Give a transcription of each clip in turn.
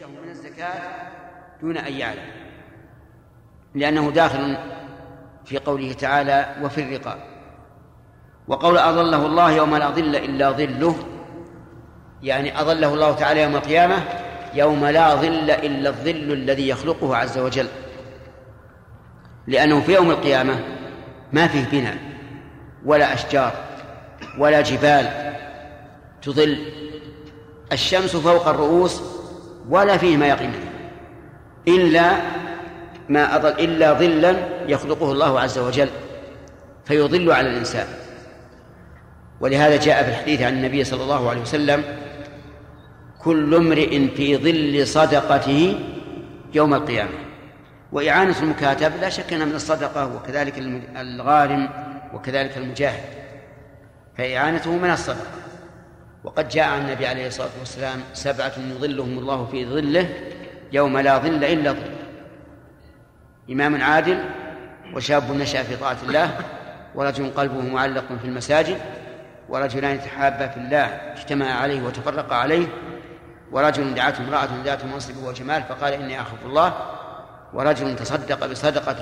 يخرجه من الزكاة دون أن يعلم لأنه داخل في قوله تعالى وفي الرقاب وقول أظله الله يوم لا ظل إلا ظله يعني أظله الله تعالى يوم القيامة يوم لا ظل إلا الظل الذي يخلقه عز وجل لأنه في يوم القيامة ما فيه بناء ولا أشجار ولا جبال تظل. الشمس فوق الرؤوس ولا فيه ما يقي منه إلا ما أظل إلا ظلا يخلقه الله عز وجل فيضل على الإنسان. ولهذا جاء في الحديث عن النبي صلى الله عليه وسلم كل امرئ في ظل صدقته يوم القيامة. وإعانة المكاتب لا شك أنها من الصدقة وكذلك الغارم وكذلك المجاهد. فإعانته من الصدقة. وقد جاء عن النبي عليه الصلاة والسلام سبعة يظلهم الله في ظله يوم لا ظل إلا ظل. إمام عادل وشاب نشأ في طاعة الله ورجل قلبه معلق في المساجد ورجلان تحابا في الله اجتمعا عليه وتفرقا عليه ورجل دعته امرأة ذات منصب وجمال فقال إني أخاف الله ورجل تصدق بصدقة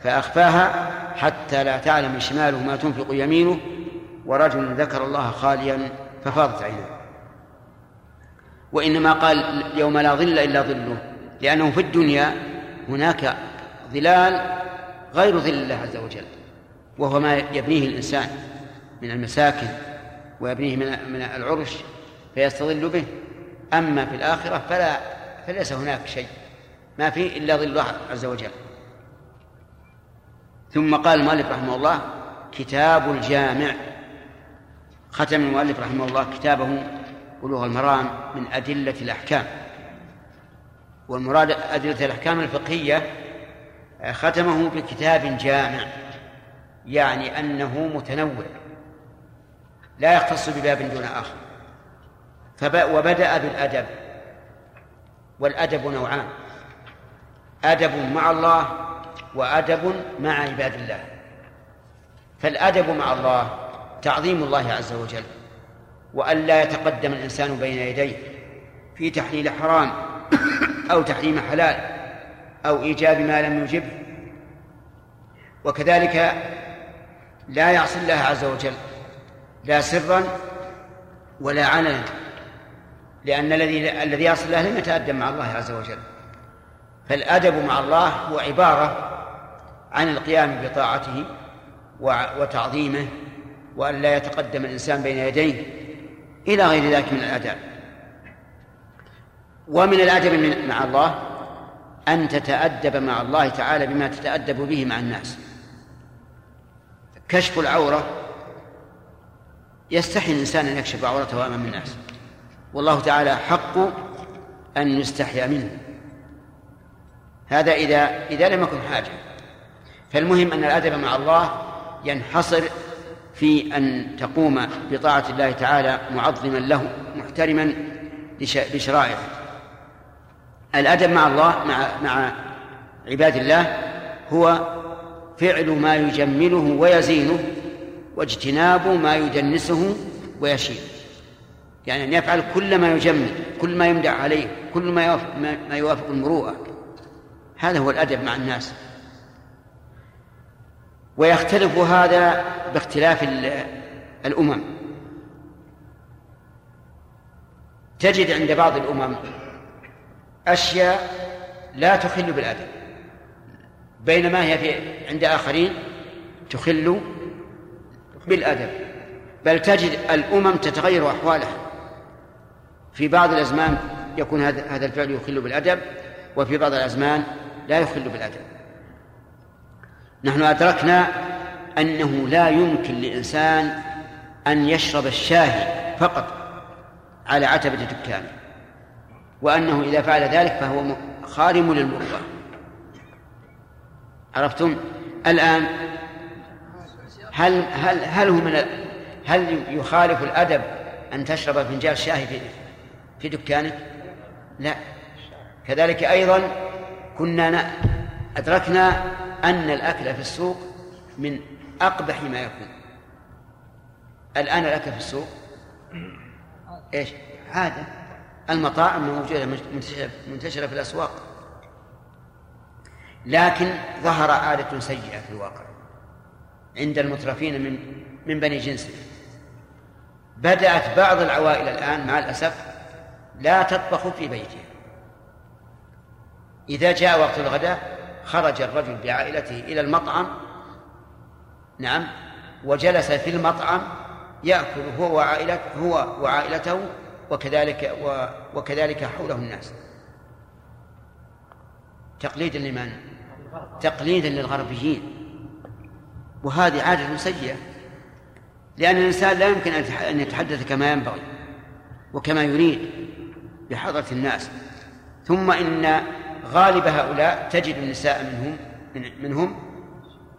فأخفاها حتى لا تعلم شماله ما تنفق يمينه ورجل ذكر الله خاليا ففاضت عيناه. وإنما قال يوم لا ظل إلا ظله لأنه في الدنيا هناك ظلال غير ظل الله عز وجل وهو ما يبنيه الإنسان من المساكن ويبنيه من من العرش فيستظل به. أما في الآخرة فلا فليس هناك شيء ما فيه إلا ظل الله عز وجل. ثم قال المؤلف رحمه الله كتاب الجامع. ختم المؤلف رحمه الله كتابه بلوغ المرام من أدلة الأحكام. والمراد أدلة الأحكام الفقهية ختمه بكتاب جامع يعني أنه متنوع لا يختص بباب دون آخر. وبدأ بالأدب والأدب نوعان أدب مع الله وأدب مع عباد الله. فالأدب مع الله تعظيم الله عز وجل وأن لا يتقدم الإنسان بين يديه في تحليل حرام أو تحريم حلال أو إيجاب ما لم يجبه. وكذلك لا يعصي الله عز وجل لا سرا ولا علنا لأن الذي الذي يعصي الله لم يتأدب مع الله عز وجل. فالأدب مع الله هو عبارة عن القيام بطاعته وتعظيمه وأن لا يتقدم الإنسان بين يديه إلى غير ذلك من الآداب ومن الأدب مع الله أن تتأدب مع الله تعالى بما تتأدب به مع الناس. كشف العورة يستحي الإنسان أن يكشف عورته أمام الناس. والله تعالى حق أن يستحيا منه. هذا إذا إذا لم يكن حاجة. فالمهم أن الأدب مع الله ينحصر في أن تقوم بطاعة الله تعالى معظما له محترما لشرائعه. الأدب مع الله مع مع عباد الله هو فعل ما يجمله ويزينه واجتناب ما يدنسه ويشيل. يعني أن يفعل كل ما يجمل كل ما يمدح عليه كل ما يوافق, ما يوافق المروءة. هذا هو الأدب مع الناس. ويختلف هذا باختلاف الأمم. تجد عند بعض الأمم أشياء لا تخل بالأدب بينما هي في عند آخرين تخل بالأدب. بل تجد الأمم تتغير أحوالها. في بعض الأزمان يكون هذا الفعل يخل بالأدب وفي بعض الأزمان لا يخل بالأدب. نحن أدركنا أنه لا يمكن لإنسان أن يشرب الشاهي فقط على عتبة دكانه وأنه إذا فعل ذلك فهو خارم للمروءة. عرفتم؟ الآن هل هل هل هو من هل يخالف الأدب أن تشرب فنجان شاهي في في دكانك؟ لا. كذلك أيضا كنا أدركنا أن الأكل في السوق من أقبح ما يكون. الآن الأكل في السوق. إيش؟ عادة المطاعم موجودة منتشرة في الأسواق. لكن ظهر عادة سيئة في الواقع عند المترفين من من بني جنسه بدأت بعض العوائل الآن مع الأسف لا تطبخ في بيتها. إذا جاء وقت الغداء خرج الرجل بعائلته إلى المطعم نعم وجلس في المطعم يأكل هو وعائلته هو وعائلته وكذلك وكذلك حوله الناس. تقليدا لمن؟ تقليدا للغربيين. وهذه عادة سيئة لأن الإنسان لا يمكن أن يتحدث كما ينبغي وكما يريد بحضرة الناس. ثم إن غالب هؤلاء تجد النساء منهم منهم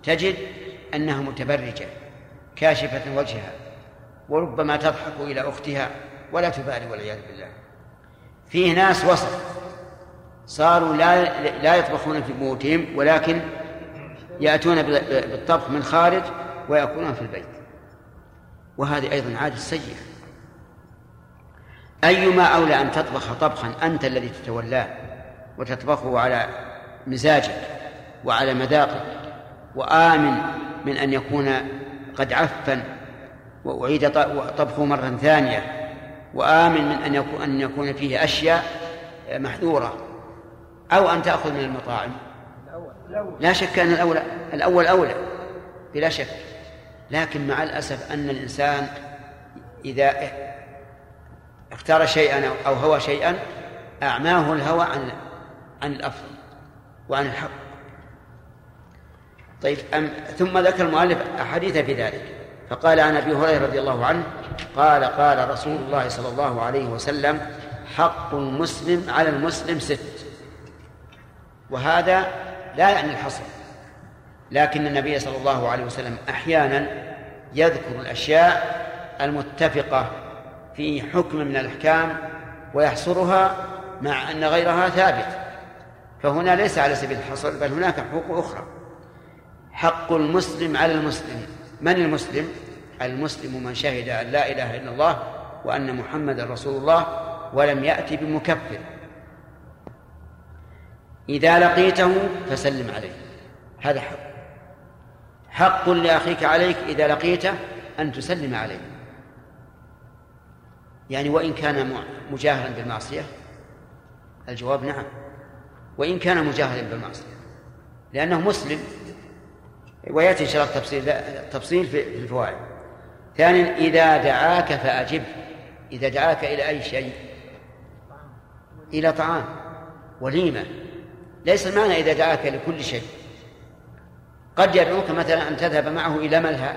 تجد أنها متبرجة كاشفة وجهها وربما تضحك إلى أختها ولا تبالي والعياذ بالله. فيه ناس وسط صاروا لا لا يطبخون في بيوتهم ولكن يأتون بالطبخ من خارج ويأكلون في البيت. وهذه أيضا عادة سيئة. أيما أولى أن تطبخ طبخا أنت الذي تتولاه وتطبخه على مزاجك وعلى مذاقك وآمن من أن يكون قد عفن وأعيد طبخه مرة ثانية وآمن من أن يكون أن يكون فيه أشياء محذورة. أو أن تأخذ من المطاعم. لا شك أن الأول الأول أولى بلا شك. لكن مع الأسف أن الإنسان إذا اختار شيئا أو هوى شيئا أعماه الهوى عن عن الأفضل وعن الحق. طيب أم ثم ذكر المؤلف أحاديث في ذلك فقال عن أبي هريرة رضي الله عنه قال قال رسول الله صلى الله عليه وسلم حق المسلم على المسلم ست. وهذا لا يعني الحصر لكن النبي صلى الله عليه وسلم أحيانا يذكر الأشياء المتفقة في حكم من الأحكام ويحصرها مع أن غيرها ثابت. فهنا ليس على سبيل الحصر بل هناك حقوق أخرى. حق المسلم على المسلم. من المسلم؟ المسلم من شهد أن لا إله إلا الله وأن محمدا رسول الله ولم يأتي بمكفر. إذا لقيته فسلم عليه. هذا حق. حق لأخيك عليك إذا لقيته أن تسلم عليه. يعني وإن كان مجاهرا بالمعصية؟ الجواب نعم. وإن كان مجاهرا بالمعصية. لأنه مسلم ويأتي إن شاء الله التفصيل التفصيل في الفوائد. ثانيا إذا دعاك فأجب. إذا دعاك إلى أي شيء؟ إلى طعام. وليمة. ليس المعنى إذا دعاك لكل شيء. قد يدعوك مثلا أن تذهب معه إلى ملهى.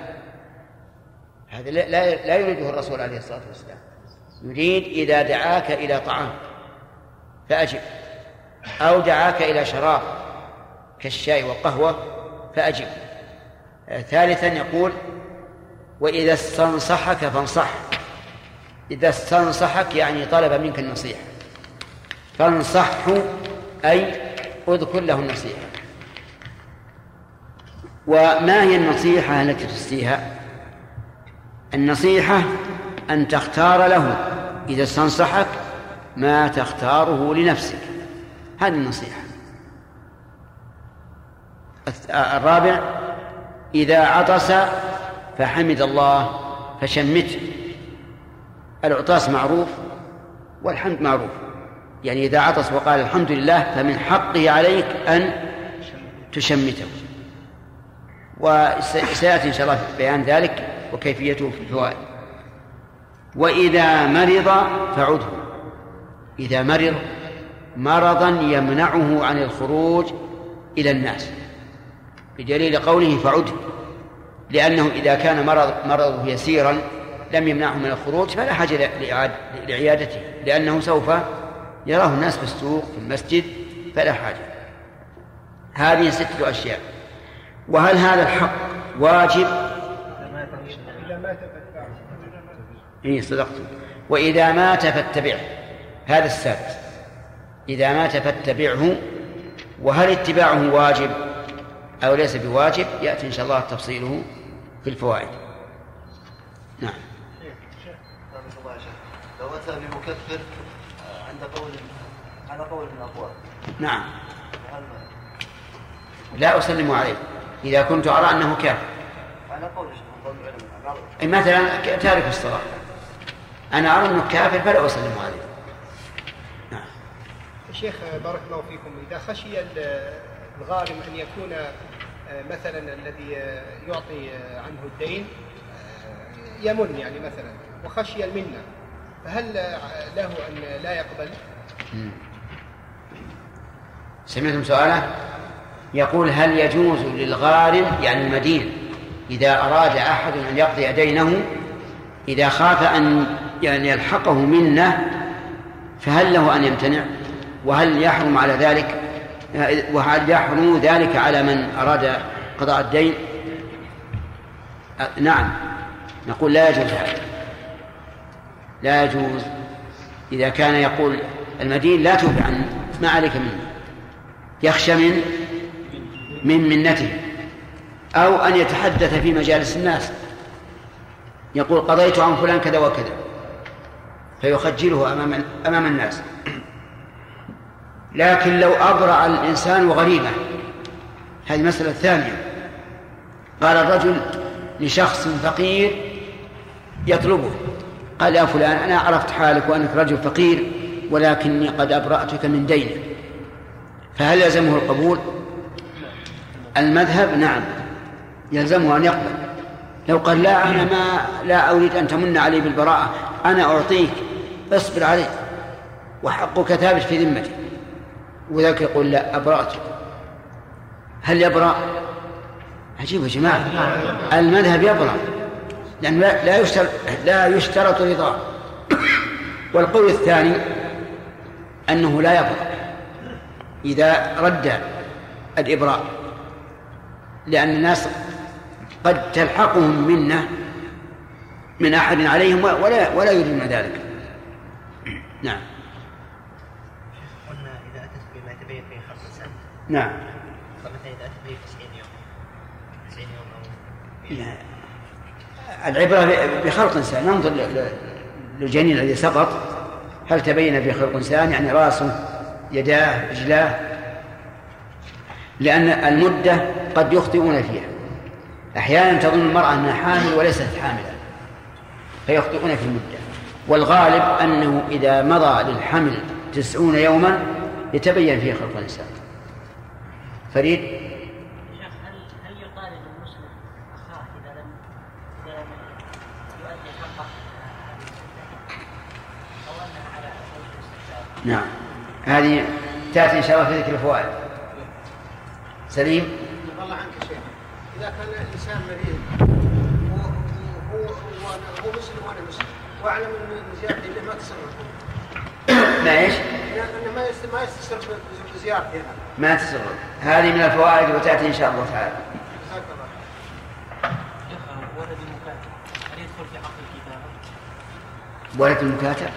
هذا لا, لا يريده الرسول عليه الصلاة والسلام. يريد إذا دعاك إلى طعام. فأجب. أو دعاك إلى شراب كالشاي والقهوة فأجب. ثالثا يقول وإذا استنصحك فانصح. إذا استنصحك يعني طلب منك النصيحة. فانصحه أي أذكر له النصيحة. وما هي النصيحة التي تسديها النصيحة أن تختار له إذا استنصحك ما تختاره لنفسك. هذه النصيحة. الرابع إذا عطس فحمد الله فشمته. العطاس معروف والحمد معروف. يعني إذا عطس وقال الحمد لله فمن حقه عليك أن تشمته. وسيأتي إن شاء الله بيان ذلك وكيفيته في الفوائد. وإذا مرض فعده. إذا مرض مرضا يمنعه عن الخروج إلى الناس بدليل قوله فعده لأنه إذا كان مرض مرضه يسيرا لم يمنعه من الخروج فلا حاجة لعيادته لأنه سوف يراه الناس في السوق في المسجد فلا حاجة. هذه ستة أشياء. وهل هذا الحق واجب؟ إيه صدقت. وإذا مات فاتبعه. هذا السادس. إذا مات فاتبعه وهل اتباعه واجب أو ليس بواجب؟ يأتي إن شاء الله تفصيله في الفوائد. نعم. لو أتى بمكفر عند قول على قول من الأقوال نعم. لا أسلم عليه. إذا كنت أرى أنه كافر. على قول أي مثلا تارك الصلاة. أنا أرى أنه كافر فلا أسلم عليه. شيخ بارك الله فيكم إذا خشي الغارم أن يكون آه، مثلا الذي آه، يعطي آه، عنه الدين يمن يعني مثلا وخشي المنة فهل له أن لا يقبل؟ سمعتم سؤاله؟ يقول هل يجوز للغارم يعني المدين إذا أراد أحد أن يقضي دينه إذا خاف أن يعني يلحقه منة فهل له أن يمتنع وهل يحرم على ذلك؟ وهل يحرم ذلك على من أراد قضاء الدين؟ نعم. نقول لا يجوز هذا. لا يجوز. إذا كان يقول المدين لا توب عنه ما عليك منه. يخشى من من منته. أو أن يتحدث في مجالس الناس. يقول قضيت عن فلان كذا وكذا. فيخجله أمام أمام الناس. لكن لو أبرأ الإنسان غريبة. هذه مسألة ثانية. قال الرجل لشخص فقير يطلبه. قال يا فلان أنا عرفت حالك وأنك رجل فقير ولكني قد أبرأتك من دينك. فهل يلزمه القبول؟ المذهب نعم يلزمه أن يقبل. لو قال لا أنا ما لا أريد أن تمن علي بالبراءة أنا أعطيك اصبر علي وحقك ثابت في ذمتي وذاك يقول لا أبرأتك هل يبرأ؟ عجيب يا جماعة. المذهب يبرأ لأن لا يشترط لا يشترط رضاه والقول الثاني أنه لا يبرأ إذا رد الإبراء لأن الناس قد تلحقهم منة من أحد عليهم ولا ولا يريدون ذلك. نعم قلنا إذا أتت بما يتبين فيه خمس سنة نعم. فمثلا إذا أتت به 90 يوم 90 لا. يوم أو العبرة بخلق إنسان ننظر للجنين الذي سقط. هل تبين في خلق إنسان؟ يعني رأسه يداه رجلاه. لأن المدة قد يخطئون فيها. أحيانا تظن المرأة أنها حامل وليست حاملا فيخطئون في المدة. والغالب أنه إذا مضى للحمل تسعون يوما يتبين فيه خلق الإنسان. فريد؟ شيخ هل هل يطالب المسلم أخاه إذا لم إذا لم يؤدي حقه أو أنها على وجه نعم. هذه تأتي إن شاء الله في ذكر الفوائد. سليم؟ الله عنك شيخ. إذا كان الإنسان مريض وهو هو هو مسلم وأنا مسلم وأعلم ان زيارتي له ما تصرف ما إيش؟ ما ما أنا ما هذه من الفوائد وتأتي إن شاء الله تعالى ولد المكاتب هل يدخل في؟ ولد المكاتب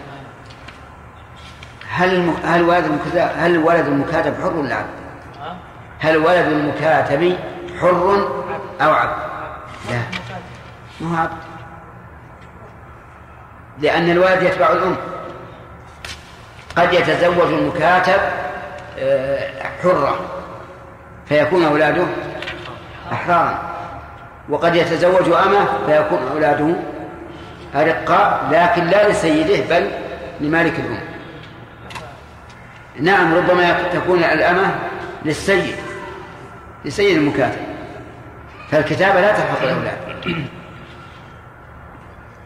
هل الم... هل ولد المكاتب هل ولد المكاتب حر ولا عبد؟ هل ولد المكاتب حر أو عبد؟ لا ما هو عبد لأن الولد يتبع الأم قد يتزوج المكاتب آه، حرة فيكون أولاده أحرارا. وقد يتزوج أمة فيكون أولاده أرقاء لكن لا لسيده بل لمالك الأم. نعم ربما تكون الأمة للسيد لسيد المكاتب. فالكتابة لا تلحق الأولاد.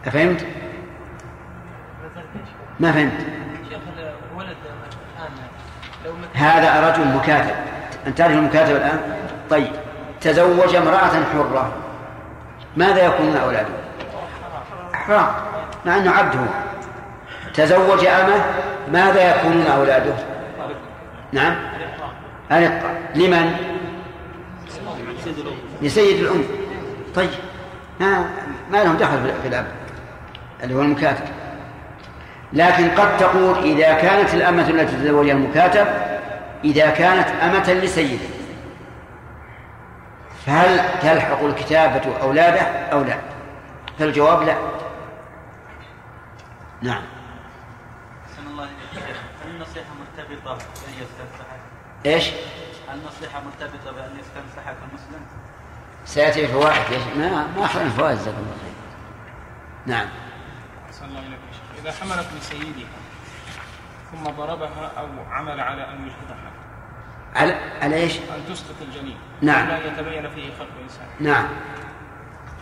أفهمت؟ ما فهمت شيخ الولد الان لو مثلا هذا رجل مكاتب. أنت تعرف المكاتب الآن؟ طيب. تزوج امرأة حرة. ماذا يكون أولاده؟ أحرار مع أنه عبد هو. تزوج أمة. ماذا يكونون أولاده؟ نعم. أرقة لمن؟ لسيد الأم. طيب. ما ما لهم دخل في الأب اللي هو المكاتب. لكن قد تقول إذا كانت الأمة التي تزوجها المكاتب إذا كانت أمة لسيده فهل تلحق الكتابة أولاده أو لا فالجواب لا نعم أحسن الله إليك شيخ هل النصيحة مرتبطة بأن يستنصحك؟ إيش؟ هل النصيحة مرتبطة بأن يستنصحك المسلم؟ سيأتي فوائد يا شيخ. ما ما اخذنا فوائد جزاكم الله خير نعم أحسن الله إليك يا شيخ إذا حملت لسيدها ثم ضربها أو عمل على أن يجهدها على على إيش؟ أن تسقط الجنين. نعم. لا يتبين فيه خلق الإنسان نعم.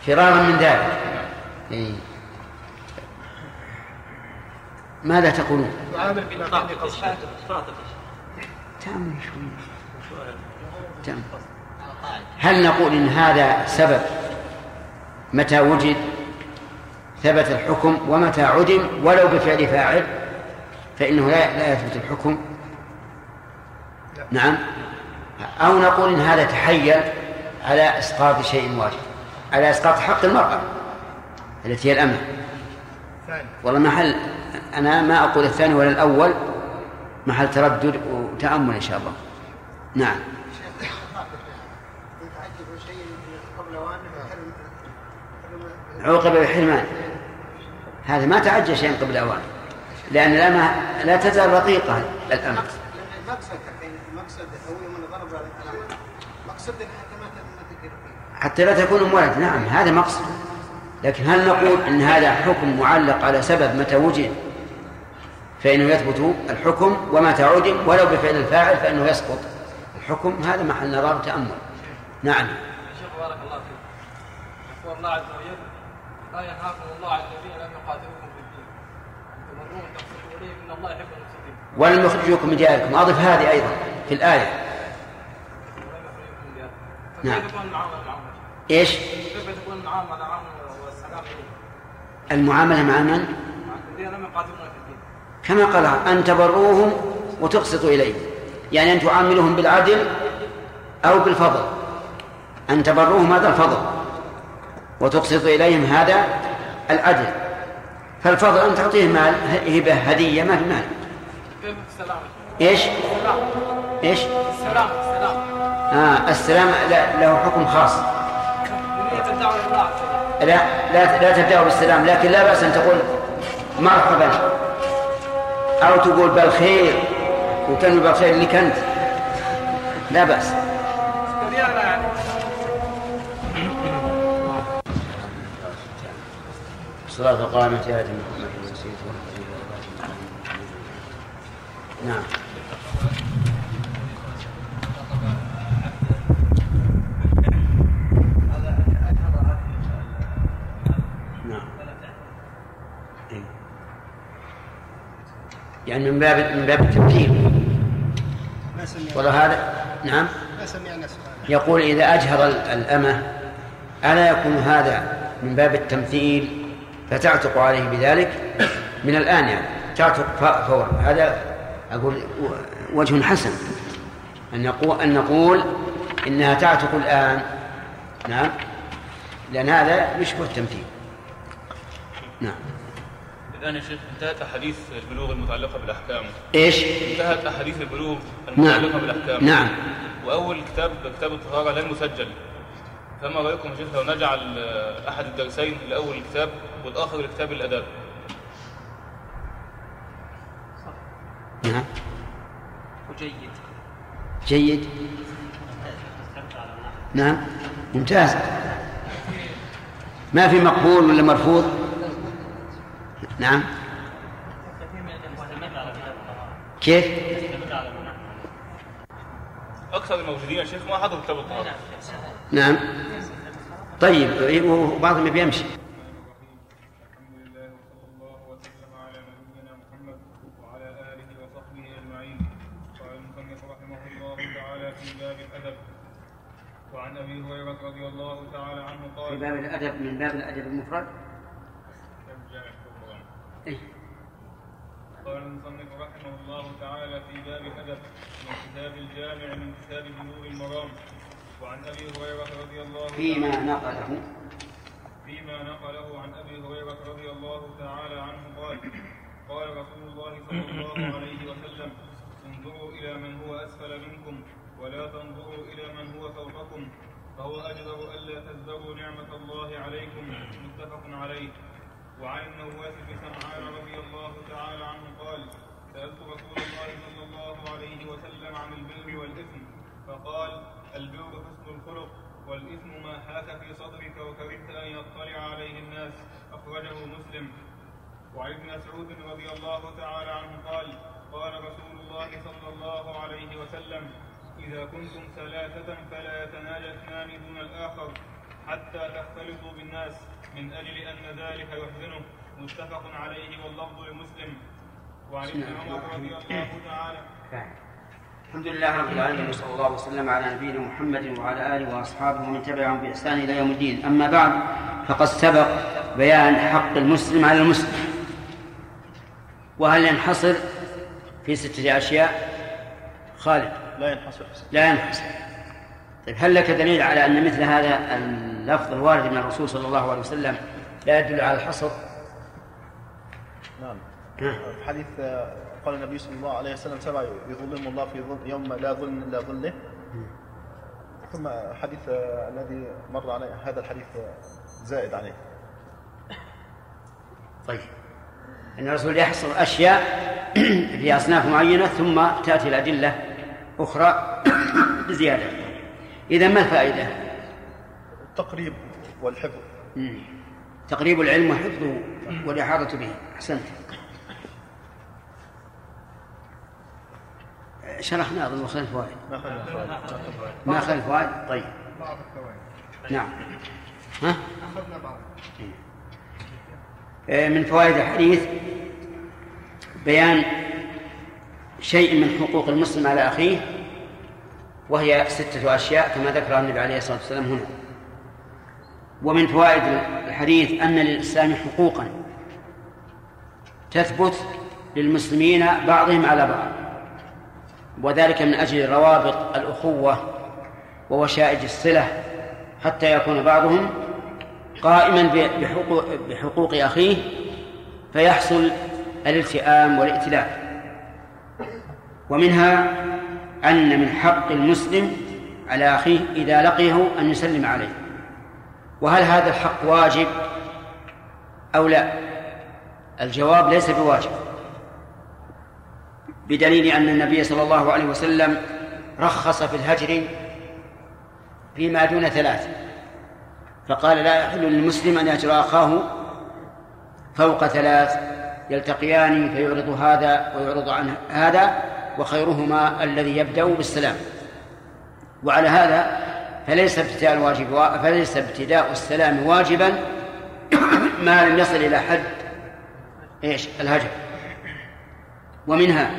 فرارا من ذلك. إيه. ماذا تقولون؟ يعامل قصده تأمل شوي. تأمل. هل نقول إن هذا سبب متى وجد ثبت الحكم ومتى عدم؟ ولو بفعل فاعل فإنه لا لا يثبت الحكم. نعم. أو نقول إن هذا تحيل على إسقاط شيء واجب على إسقاط حق المرأة التي هي الأمة. والله محل أنا ما أقول الثاني ولا الأول محل تردد وتأمل إن شاء الله. نعم. شيء عوقب بالحرمان هذا ما تعجل شيئا قبل أوان لأن الأمة لا تزال رقيقة الأمة المقصد الحين المقصد هو من ضرب العمل مقصد حتى ما حتى لا تكون أم ولد نعم هذا مقصد. لكن هل نقول أن هذا حكم معلق على سبب متى وجد؟ فإنه يثبت الحكم ومتى عدم ولو بفعل الفاعل فإنه يسقط. الحكم هذا محل نظر وتأمل. نعم. شيخ بارك الله فيك. يقول الله عز وجل لا ينهاكم الله عن الذين لم يقاتلوكم في الدين. ان تبروهم تقسطوا اليهم إن الله يحب ولم يخرجوكم من دياركم. أضف هذه أيضا في الآية. نعم. إيش؟ المعاملة مع من؟ كما قال أن تبروهم وتقسطوا إليهم يعني أن تعاملهم بالعدل أو بالفضل. أن تبروهم هذا الفضل وتقسطوا إليهم هذا العدل. فالفضل أن تعطيه مال هبة هدية ما في مال. السلام إيش؟ السلام السلام آه السلام لا- له حكم خاص. لا لا لا تبدأ بالسلام لكن لا بأس أن تقول مرحبا أو تقول بالخير وتنوي بالخير لك أنت. لا بأس. كثيرا يعني صلاة قائمة نعم. نعم. يعني من باب من باب التمكين ما سمعنا والله هذا نعم. ما سمعنا يقول إذا أجهر ال- الأمة ألا يكون هذا من باب التمثيل فتعتق عليه بذلك؟ من الآن يعني. تعتق فورا. هذا أقول وجه حسن. أن نقول أن نقول إنها تعتق الآن. نعم. لأن هذا يشبه التمثيل. نعم. الآن يا شيخ انتهت أحاديث البلوغ المتعلقة بالأحكام. إيش؟ انتهت أحاديث البلوغ المتعلقة نعم. بالأحكام. نعم. وأول كتاب كتاب الطهارة لم يسجل فما رأيكم يا شيخ لو نجعل أحد الدرسين لأول الكتاب والآخر لكتاب الآداب؟ نعم. وجيد. جيد. نعم. ممتاز. ما في مقبول ولا مرفوض؟ نعم. كيف؟ أكثر الموجودين يا شيخ ما حضروا كتاب الطهارة. نعم. طيب وبعضهم بيمشي لله وصلى الله وسلم على نبينا محمد وعلى اله وصحبه اجمعين قال المصنف رحمه الله تعالى في باب الادب وعن ابي هريره رضي الله تعالى عنه في قال باب الأدب من باب الأدب المفرد. إيه. قال المصنف رحمه الله تعالى في باب الادب من كتاب الجامع من كتاب بلوغ المرام وعن أبي هريرة رضي الله فيما نقله فيما نقله عن أبي هريرة رضي الله تعالى عنه قال قال رسول الله صلى الله عليه وسلم انظروا إلى من هو أسفل منكم ولا تنظروا إلى من هو فوقكم فهو أجدر ألا تزدروا نعمة الله عليكم. متفق عليه. وعن النواس بن سمعان رضي الله تعالى عنه قال سألت رسول الله صلى الله عليه وسلم عن البر والإثم فقال البر حسن الخلق والإثم ما حاك في صدرك وكرهت أن يطلع عليه الناس. أخرجه مسلم. وعن ابن مسعود رضي الله تعالى عنه قال قال رسول الله صلى الله عليه وسلم إذا كنتم ثلاثة فلا يتناجى اثنان دون الآخر حتى تختلطوا بالناس من أجل أن ذلك يحزنه. متفق عليه واللفظ لمسلم. وعن ابن عمر رضي الله تعالى. الحمد لله رب العالمين وصلى الله وسلم على نبينا محمد وعلى آله وأصحابه ومن تبعهم بإحسان إلى يوم الدين. أما بعد فقد سبق بيان حق المسلم على المسلم. وهل ينحصر في ستة أشياء خالد. لا ينحصر. لا ينحصر. طيب هل لك دليل على أن مثل هذا اللفظ الوارد من الرسول صلى الله عليه وسلم لا يدل على الحصر؟ نعم. في حديث آه، قال النبي صلى الله عليه وسلم سبع يظلم الله في ظل يوم لا ظل إلا ظله. ثم حديث آه، الذي مر عليه هذا الحديث آه، زائد عليه. طيب. أن الرسول يحصر أشياء في أصناف معينة ثم تأتي الأدلة أخرى بزيادة. إذا ما الفائدة؟ التقريب والحفظ. مم. تقريب العلم وحفظه والإحاطة به. أحسنت. شرحنا أظن وصل الفوائد ما خلنا فوائد. ما أخذ الفوائد طيب. بعض الفوائد. نعم. ها؟ أخذنا بعض. آه، من فوائد الحديث بيان شيء من حقوق المسلم على أخيه وهي ستة أشياء كما ذكر النبي عليه الصلاة والسلام هنا. ومن فوائد الحديث أن للإسلام حقوقا تثبت للمسلمين بعضهم على بعض وذلك من أجل روابط الأخوة ووشائج الصلة حتى يكون بعضهم قائما بحقوق, بحقوق أخيه فيحصل الالتئام والائتلاف. ومنها أن من حق المسلم على أخيه إذا لقيه أن يسلم عليه. وهل هذا الحق واجب أو لا؟ الجواب ليس بواجب. بدليل أن النبي صلى الله عليه وسلم رخص في الهجر فيما دون ثلاث. فقال لا يحل للمسلم أن يهجر أخاه فوق ثلاث يلتقيان فيعرض هذا ويعرض عن هذا وخيرهما الذي يبدأ بالسلام. وعلى هذا فليس ابتداء الواجب فليس ابتداء السلام واجبا ما لم يصل إلى حد إيش؟ الهجر. ومنها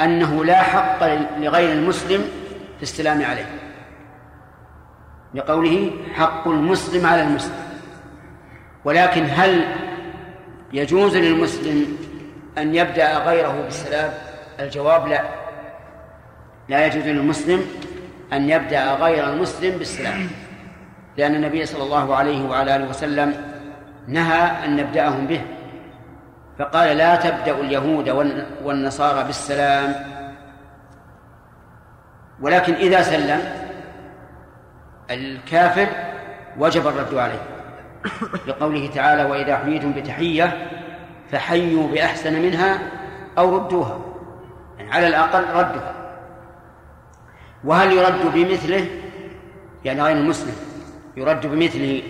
أنه لا حق لغير المسلم في السلام عليه. لقوله حق المسلم على المسلم. ولكن هل يجوز للمسلم أن يبدأ غيره بالسلام؟ الجواب لا. لا يجوز للمسلم أن يبدأ غير المسلم بالسلام لأن النبي صلى الله عليه وعلى آله وسلم نهى أن نبدأهم به. فقال لا تبدأ اليهود والنصارى بالسلام. ولكن إذا سلم الكافر وجب الرد عليه. لقوله تعالى وإذا حييتم بتحية فحيوا بأحسن منها أو ردوها. على الأقل ردها وهل يرد بمثله؟ يعني غير المسلم. يرد بمثله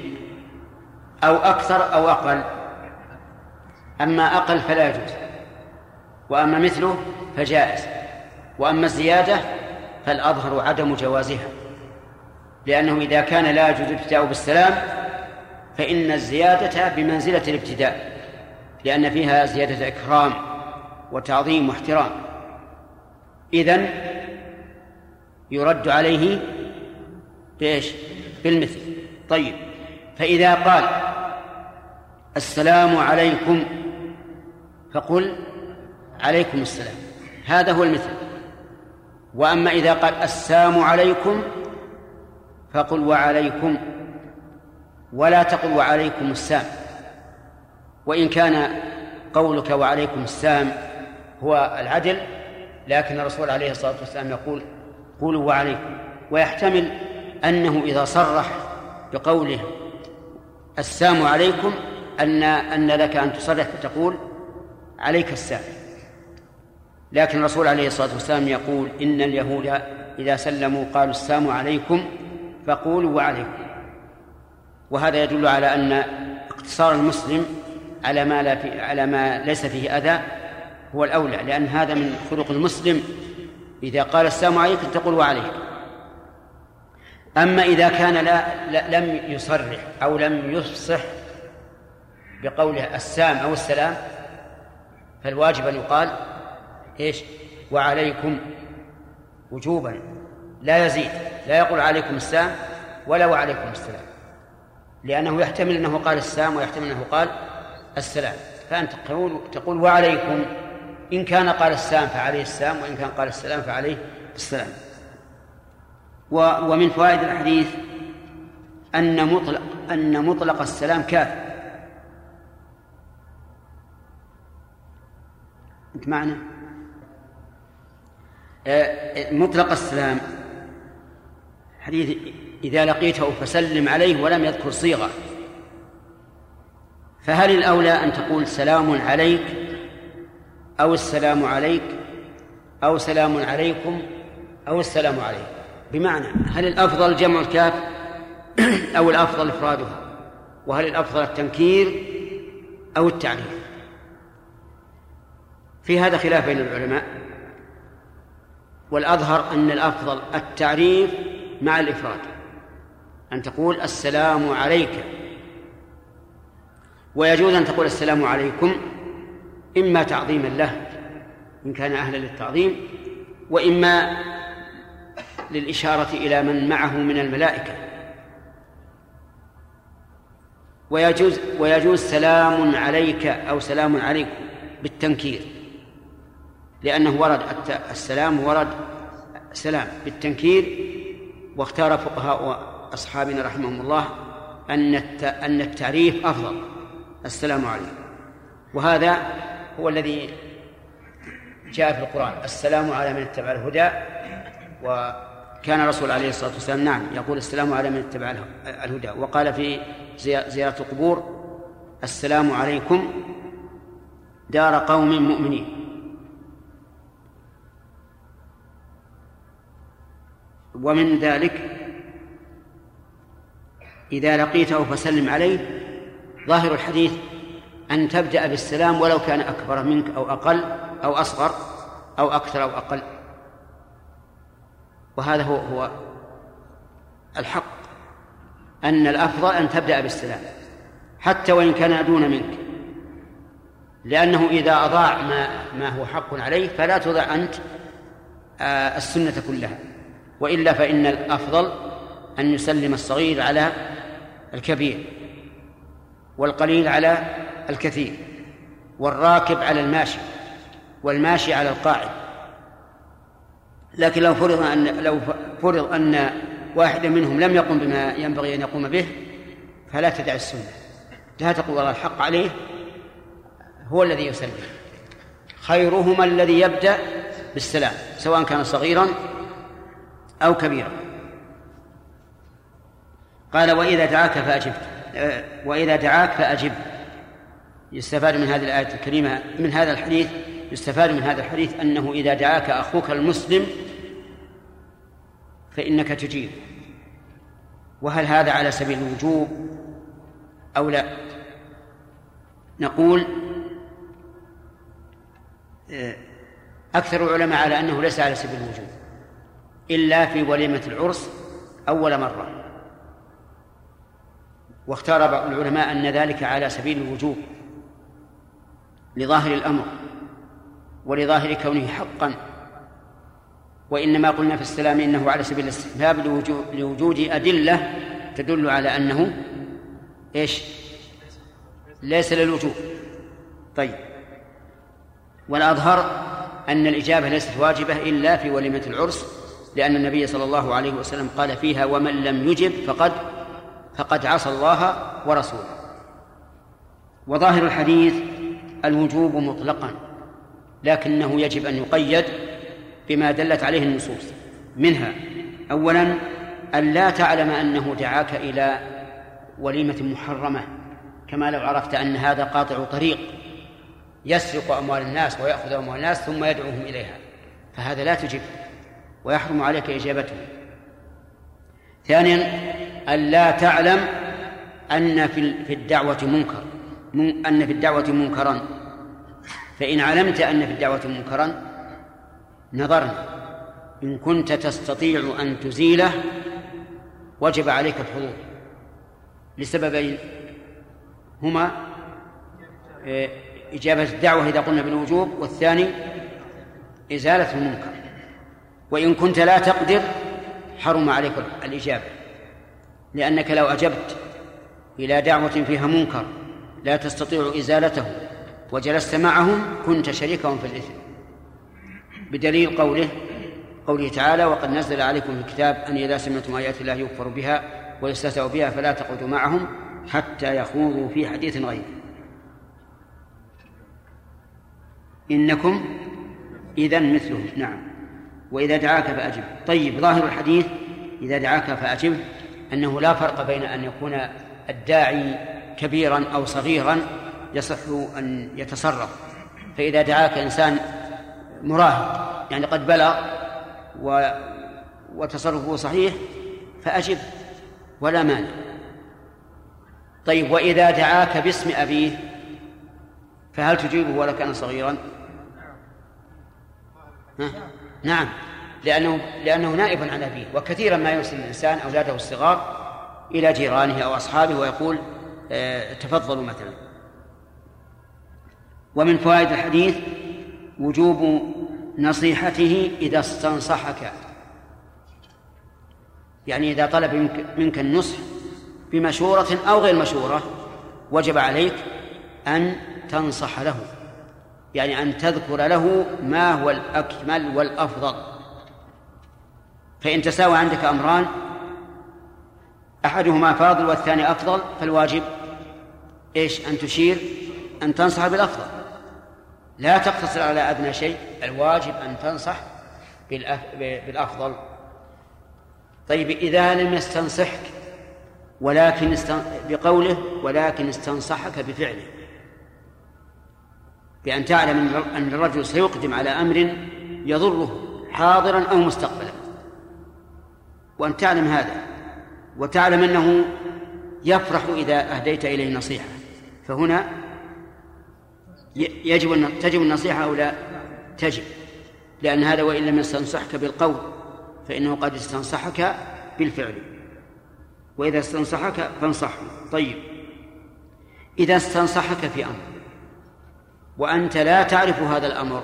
أو أكثر أو أقل. أما أقل فلا يجوز. وأما مثله فجائز. وأما الزيادة فالأظهر عدم جوازها. لأنه إذا كان لا يجوز الابتداء بالسلام فإن الزيادة بمنزلة الابتداء لأن فيها زيادة إكرام وتعظيم واحترام. إذن يرد عليه بإيش؟ بالمثل. طيب فإذا قال السلام عليكم فقل عليكم السلام. هذا هو المثل. وأما إذا قال السلام عليكم فقل وعليكم ولا تقل وعليكم السام وإن كان قولك وعليكم السام هو العدل لكن الرسول عليه الصلاة والسلام يقول قولوا وعليكم. ويحتمل أنه إذا صرح بقوله السام عليكم أن أن لك أن تصرح فتقول عليك السام لكن الرسول عليه الصلاة والسلام يقول إن اليهود إذا سلموا قالوا السلام عليكم فقولوا وعليكم. وهذا يدل على أن اقتصار المسلم على ما لا في على ما ليس فيه أذى هو الأولى لأن هذا من خلق المسلم. إذا قال السلام عليكم تقول وعليكم. أما إذا كان لا, لا لم يصرح أو لم يفصح بقوله السام أو السلام فالواجب أن يقال إيش؟ وعليكم وجوبا. لا يزيد لا يقول عليكم السلام ولا وعليكم السلام. لأنه يحتمل أنه قال السلام ويحتمل أنه قال السلام. فأنت تقول تقول وعليكم. إن كان قال السلام فعليه السلام وإن كان قال السلام فعليه السلام. ومن فوائد الحديث أن مطلق أن مطلق السلام كاف أنت معنا؟ آه، مطلق السلام. حديث إذا لقيته فسلم عليه ولم يذكر صيغة. فهل الأولى أن تقول سلام عليك أو السلام عليك أو سلام عليكم أو السلام عليكم. بمعنى هل الأفضل جمع الكاف أو الأفضل إفرادها وهل الأفضل التنكير أو التعريف في هذا خلاف بين العلماء. والأظهر أن الأفضل التعريف مع الإفراد. أن تقول السلام عليك. ويجوز أن تقول السلام عليكم إما تعظيما له إن كان أهلا للتعظيم وإما للإشارة إلى من معه من الملائكة. ويجوز ويجوز سلام عليك أو سلام عليكم بالتنكير لأنه ورد السلام ورد سلام بالتنكير. واختار فقهاء أصحابنا رحمهم الله أن أن التعريف أفضل. السلام عليكم. وهذا هو الذي جاء في القرآن. السلام على من اتبع الهدى وكان الرسول عليه الصلاة والسلام نعم يقول السلام على من اتبع الهدى. وقال في زيارة القبور السلام عليكم دار قوم مؤمنين. ومن ذلك إذا لقيته فسلم عليه ظاهر الحديث أن تبدأ بالسلام ولو كان أكبر منك أو أقل أو أصغر أو أكثر أو أقل. وهذا هو هو الحق أن الأفضل أن تبدأ بالسلام حتى وإن كان دون منك. لأنه إذا أضاع ما ما هو حق عليه فلا تضع أنت آه، السنة كلها. وإلا فإن الأفضل أن يسلم الصغير على الكبير والقليل على الكثير والراكب على الماشي والماشي على القاعد. لكن لو فرض أن لو فرض أن واحدا منهم لم يقم بما ينبغي أن يقوم به فلا تدع السنة. لا تقول والله الحق عليه هو الذي يسلم. خيرهما الذي يبدأ بالسلام سواء كان صغيرا أو كبيرا. قال وإذا دعاك فأجب وإذا دعاك فأجب يستفاد من هذه الآية الكريمة من هذا الحديث يستفاد من هذا الحديث أنه إذا دعاك أخوك المسلم فإنك تجيب. وهل هذا على سبيل الوجوب أو لا؟ نقول أكثر العلماء على أنه ليس على سبيل الوجوب إلا في وليمة العرس أول مرة. واختار بعض العلماء أن ذلك على سبيل الوجوب. لظاهر الأمر ولظاهر كونه حقا وإنما قلنا في السلام إنه على سبيل الاستحباب لوجود أدلة تدل على أنه إيش؟ ليس للوجوب. طيب. والأظهر أن الإجابة ليست واجبة إلا في وليمة العرس لأن النبي صلى الله عليه وسلم قال فيها ومن لم يجب فقد فقد عصى الله ورسوله. وظاهر الحديث الوجوب مطلقا لكنه يجب أن يقيد بما دلت عليه النصوص. منها أولا أن لا تعلم أنه دعاك إلى وليمة محرمة كما لو عرفت أن هذا قاطع طريق يسرق أموال الناس ويأخذ أموال الناس ثم يدعوهم إليها. فهذا لا تجب ويحرم عليك إجابته. ثانيا ألا تعلم أن في في الدعوة منكر. أن في الدعوة منكرا فإن علمت أن في الدعوة منكرا نظرنا. إن كنت تستطيع أن تزيله وجب عليك الحضور. لسببين. هما آه، إجابة الدعوة إذا قلنا بالوجوب والثاني إزالة المنكر. وإن كنت لا تقدر حرم عليك الإجابة. لأنك لو أجبت إلى دعوة فيها منكر لا تستطيع إزالته وجلست معهم كنت شريكهم في الإثم. بدليل قوله قوله تعالى وقد نزل عليكم في الكتاب أن إذا سمعتم آيات الله يكفر بها ويستهزأ بها فلا تقعدوا معهم حتى يخوضوا في حديث غيره. إنكم إذا مثلهم نعم. وإذا دعاك فأجب. طيب ظاهر الحديث إذا دعاك فأجب أنه لا فرق بين أن يكون الداعي كبيرا أو صغيرا يصح أن يتصرف فإذا دعاك إنسان مراهق يعني قد بلغ و وتصرفه صحيح فأجب ولا مانع طيب وإذا دعاك باسم أبيه فهل تجيبه ولو كان صغيرا؟ ها؟ نعم لأنه لأنه نائب عن أبيه وكثيرا ما يرسل الإنسان أولاده الصغار إلى جيرانه أو أصحابه ويقول تفضلوا مثلا. ومن فوائد الحديث وجوب نصيحته إذا استنصحك. يعني إذا طلب منك, النصح بمشورة أو غير مشورة وجب عليك أن تنصح له. يعني أن تذكر له ما هو الأكمل والأفضل. فإن تساوى عندك أمران أحدهما فاضل والثاني أفضل فالواجب إيش أن تشير؟ أن تنصح بالأفضل. لا تقتصر على أدنى شيء الواجب أن تنصح بالأفضل. طيب إذا لم يستنصحك ولكن استن... بقوله ولكن استنصحك بفعله. بأن تعلم أن الرجل سيقدم على أمر يضره حاضرا أو مستقبلا. وأن تعلم هذا وتعلم أنه يفرح إذا أهديت إليه نصيحة. فهنا يجب أن تجب النصيحة أو لا؟ تجب. لأن هذا وإن لم يستنصحك بالقول فإنه قد استنصحك بالفعل. وإذا استنصحك فانصحه. طيب. إذا استنصحك في أمر وأنت لا تعرف هذا الأمر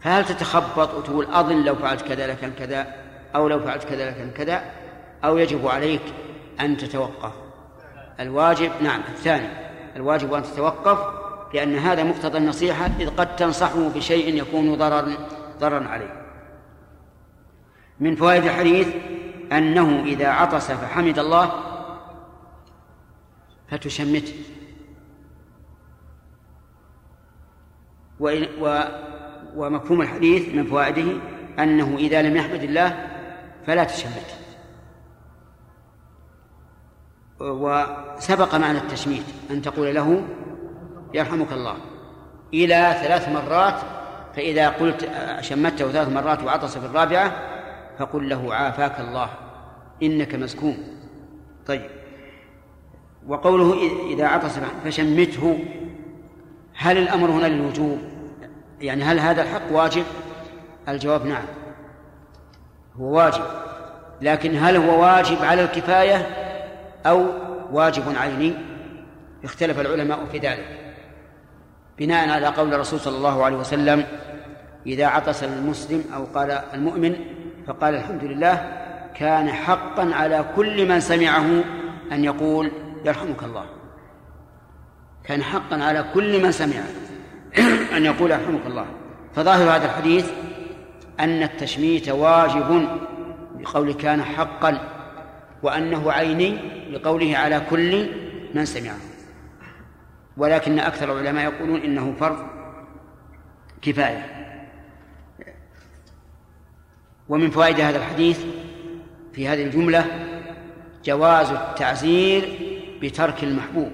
فهل تتخبط وتقول أظن لو فعلت كذا لكان كذا أو لو فعلت كذا لكان كذا؟ أو يجب عليك أن تتوقف. الواجب نعم الثاني. الواجب أن تتوقف لأن هذا مقتضى النصيحة إذ قد تنصحه بشيء يكون ضررا ضررا عليه. من فوائد الحديث أنه إذا عطس فحمد الله فتشمته ومفهوم الحديث من فوائده أنه إذا لم يحمد الله فلا تشمته وسبق معنى التشميت أن تقول له يرحمك الله. إلى ثلاث مرات فإذا قلت شمته ثلاث مرات وعطس في الرابعة فقل له عافاك الله إنك مسكون طيب. وقوله إذا عطس فشمته هل الأمر هنا للوجوب؟ يعني هل هذا الحق واجب؟ الجواب نعم هو واجب. لكن هل هو واجب على الكفاية؟ أو واجب عيني اختلف العلماء في ذلك. بناء على قول الرسول صلى الله عليه وسلم إذا عطس المسلم أو قال المؤمن فقال الحمد لله كان حقا على كل من سمعه أن يقول يرحمك الله. كان حقا على كل من سمعه أن يقول يرحمك الله. فظاهر هذا الحديث أن التشميت واجب بقول كان حقا وأنه عيني لقوله على كل من سمعه. ولكن أكثر العلماء يقولون إنه فرض كفاية. ومن فوائد هذا الحديث في هذه الجملة جواز التعزير بترك المحبوب.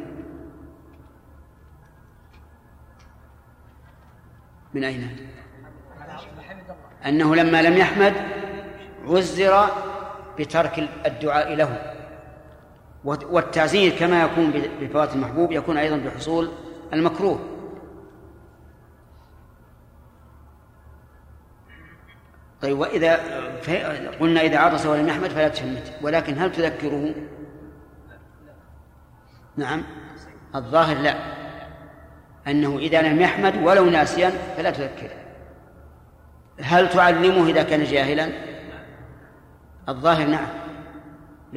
من أين؟ أنه لما لم يحمد عزر بترك الدعاء له. والتعزير كما يكون بفوات المحبوب يكون أيضا بحصول المكروه. طيب وإذا قلنا إذا عطس ولم يحمد فلا تشمت. ولكن هل تذكره؟ نعم. الظاهر لا. أنه إذا لم يحمد ولو ناسيا فلا تذكره. هل تعلمه إذا كان جاهلا؟ الظاهر نعم.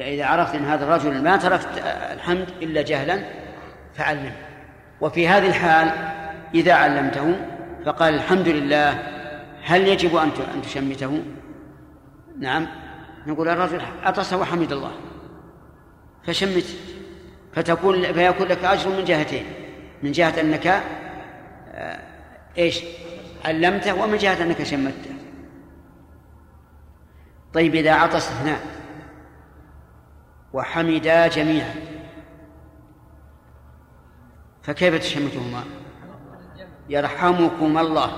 إذا عرفت أن هذا الرجل ما تركت الحمد إلا جهلا فعلمه. وفي هذه الحال إذا علمته فقال الحمد لله هل يجب أن أن تشمته؟ نعم. نقول الرجل عطس وحمد الله. فشمت. فتكون فيكون لك أجر من جهتين. من جهة أنك آه، إيش؟ علمته ومن جهة أنك شمته. طيب إذا عطس اثنان وحمدا جميعا فكيف تشمتهما؟ يرحمكم الله.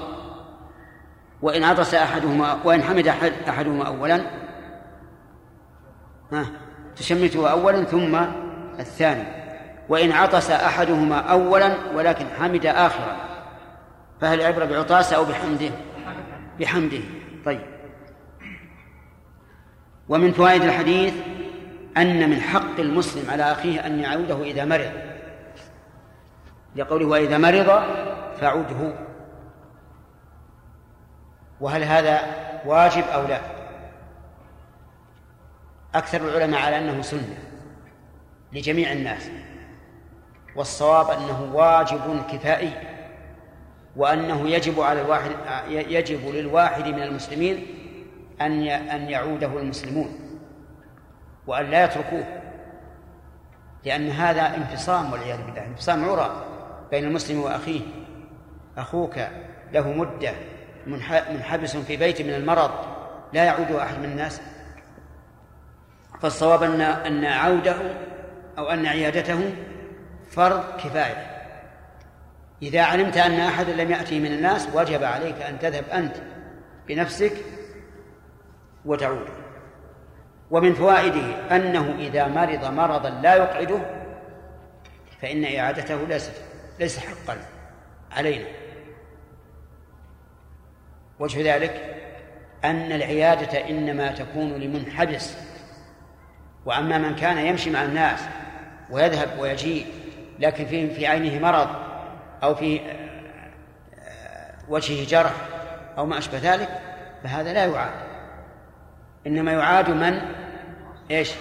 وإن عطس أحدهما وإن حمد أحد أحدهما أولا ها تشمته أولا ثم الثاني. وإن عطس أحدهما أولا ولكن حمد آخرا فهل العبرة بعطاسة أو بحمده؟ بحمده. طيب. ومن فوائد الحديث أن من حق المسلم على أخيه أن يعوده إذا مرض. لقوله وإذا مرض فعده وهل هذا واجب أو لا؟ أكثر العلماء على أنه سنة لجميع الناس. والصواب أنه واجب كفائي وأنه يجب على الواحد يجب للواحد من المسلمين أن أن يعوده المسلمون وأن لا يتركوه لأن هذا انفصام والعياذ بالله انفصام عرى بين المسلم وأخيه. أخوك له مدة منحبس في بيت من المرض لا يعوده أحد من الناس. فالصواب أن أن عوده أو أن عيادته فرض كفاية. إذا علمت أن أحدا لم يأتي من الناس وجب عليك أن تذهب أنت بنفسك وتعود. ومن فوائده أنه إذا مرض مرضا لا يقعده فإن إعادته ليست ليس حقا علينا. وجه ذلك أن العيادة إنما تكون لمنحبس. وأما من كان يمشي مع الناس ويذهب ويجيء لكن في في عينه مرض أو في وجهه جرح أو ما أشبه ذلك فهذا لا يعاد إنما يعاد من؟ إيش؟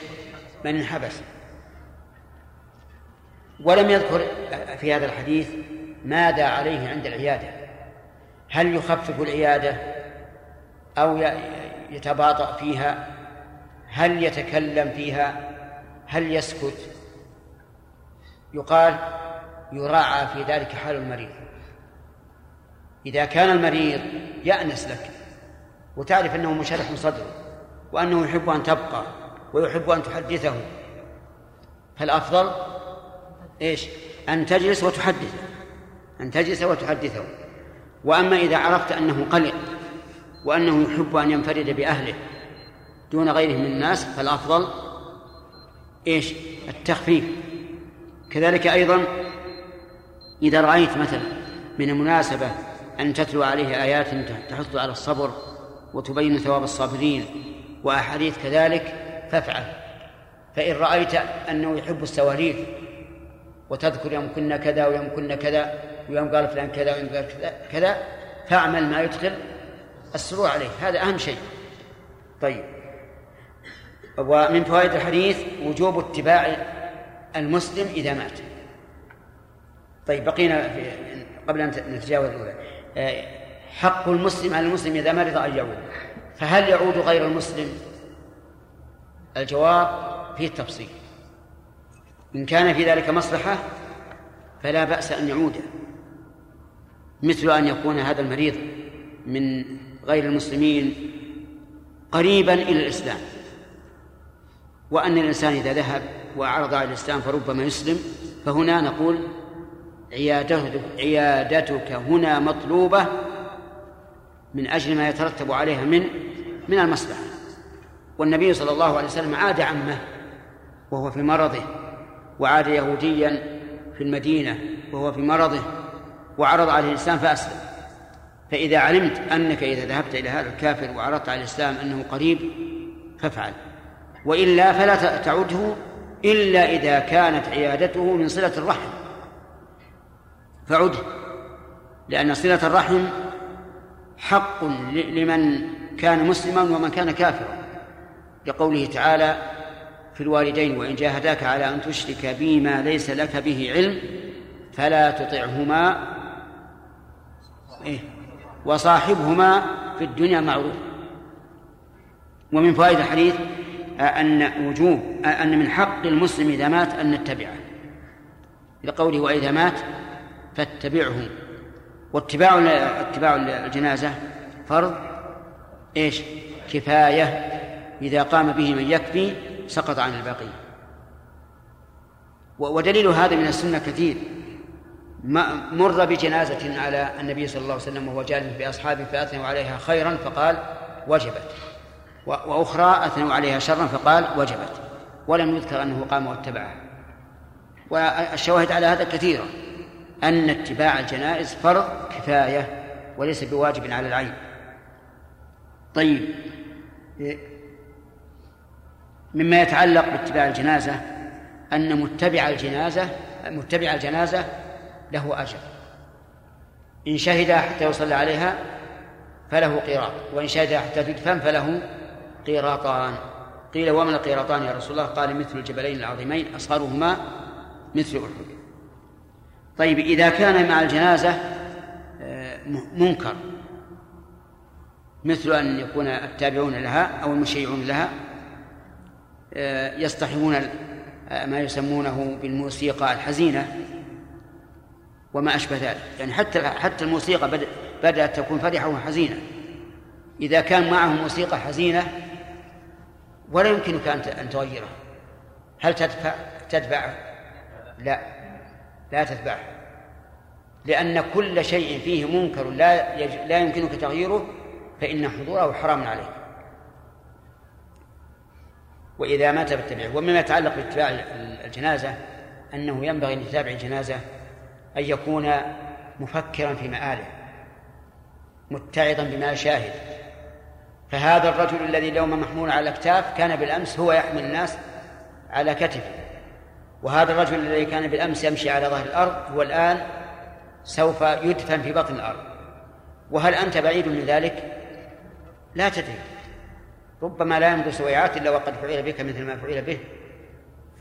من انحبس. ولم يذكر في هذا الحديث ماذا عليه عند العيادة. هل يخفف العيادة أو يتباطأ فيها؟ هل يتكلم فيها؟ هل يسكت؟ يقال يراعى في ذلك حال المريض. إذا كان المريض يأنس لك وتعرف أنه منشرح صدره وأنه يحب أن تبقى ويحب أن تحدثه. فالأفضل إيش؟ أن تجلس وتحدثه. أن تجلس وتحدثه. وأما إذا عرفت أنه قلق وأنه يحب أن ينفرد بأهله دون غيره من الناس فالأفضل إيش؟ التخفيف. كذلك أيضا إذا رأيت مثلا من المناسبة أن تتلو عليه آيات تحث على الصبر وتبين ثواب الصابرين وأحاديث كذلك فافعل. فإن رأيت أنه يحب السواليف وتذكر يوم كنا كذا ويوم كنا كذا ويوم قال فلان كذا ويوم قال كذا كذا فاعمل ما يدخل السرور عليه. هذا أهم شيء. طيب. ومن فوائد الحديث وجوب اتباع المسلم إذا مات. طيب بقينا في قبل أن نتجاوز. الأولى آه، حق المسلم على المسلم إذا مرض أن يعود. فهل يعود غير المسلم؟ الجواب فيه تفصيل إن كان في ذلك مصلحة فلا بأس أن يعود مثل أن يكون هذا المريض من غير المسلمين قريبا إلى الإسلام. وأن الإنسان إذا ذهب وأعرض على الإسلام فربما يسلم فهنا نقول عيادتك, عيادتك هنا مطلوبة من أجل ما يترتب عليها من من المصلحة. والنبي صلى الله عليه وسلم عاد عمه وهو في مرضه وعاد يهوديا في المدينة وهو في مرضه وعرض عليه الإسلام فأسلم. فإذا علمت أنك إذا ذهبت إلى هذا الكافر وعرضت على الإسلام أنه قريب فافعل. وإلا فلا تعده إلا إذا كانت عيادته من صلة الرحم. فعده لأن صلة الرحم حق لمن كان مسلما ومن كان كافرا. لقوله تعالى في الوالدين وإن جاهداك على أن تشرك بي ما ليس لك به علم فلا تطعهما. إيه. وصاحبهما في الدنيا معروف. ومن فوائد الحديث أن وجوب أن من حق المسلم إذا مات أن نتبعه. لقوله وإذا مات فاتبعه. واتباع اتباع الجنازة فرض إيش؟ كفاية إذا قام به من يكفي سقط عن الباقي ودليل هذا من السنة كثير. مر بجنازة على النبي صلى الله عليه وسلم وهو جالس بأصحابه فأثنوا عليها خيرا فقال وجبت. وأخرى أثنوا عليها شرا فقال وجبت. ولم يذكر أنه قام واتبعها. والشواهد على هذا كثيرة. أن اتباع الجنائز فرض كفاية وليس بواجب على العين. طيب مما يتعلق باتباع الجنازة أن متبع الجنازة متبع الجنازة له أجر. إن شهد حتى يصلى عليها فله قيراط وإن شهد حتى تدفن فله قيراطان. قيل ومن القيراطان يا رسول الله؟ قال مثل الجبلين العظيمين أصغرهما مثل أحد. طيب إذا كان مع الجنازة آه، منكر. مثل أن يكون التابعون لها أو المشيعون لها آه، يصطحبون آه، ما يسمونه بالموسيقى الحزينة وما أشبه ذلك. يعني حتى حتى الموسيقى بدأت تكون فرحة وحزينة. إذا كان معه موسيقى حزينة ولا يمكنك أن تغيره. هل تدفع تدفعه؟ لا. لا تتبعه. لأن كل شيء فيه منكر لا. لا يمكنك تغييره فإن حضوره حرام عليك. وإذا مات فاتبعه. ومما يتعلق باتباع الجنازة أنه ينبغي لتابع الجنازة أن يكون مفكرا في مآله متعظا بما يشاهد فهذا الرجل الذي اليوم محمول على الأكتاف كان بالأمس هو يحمل الناس على كتفه. وهذا الرجل الذي كان بالأمس يمشي على ظهر الأرض هو الآن سوف يدفن في بطن الأرض. وهل أنت بعيد من ذلك؟ لا تدري. ربما لا يمضي سويعات إلا وقد فعل بك مثل ما فعل به.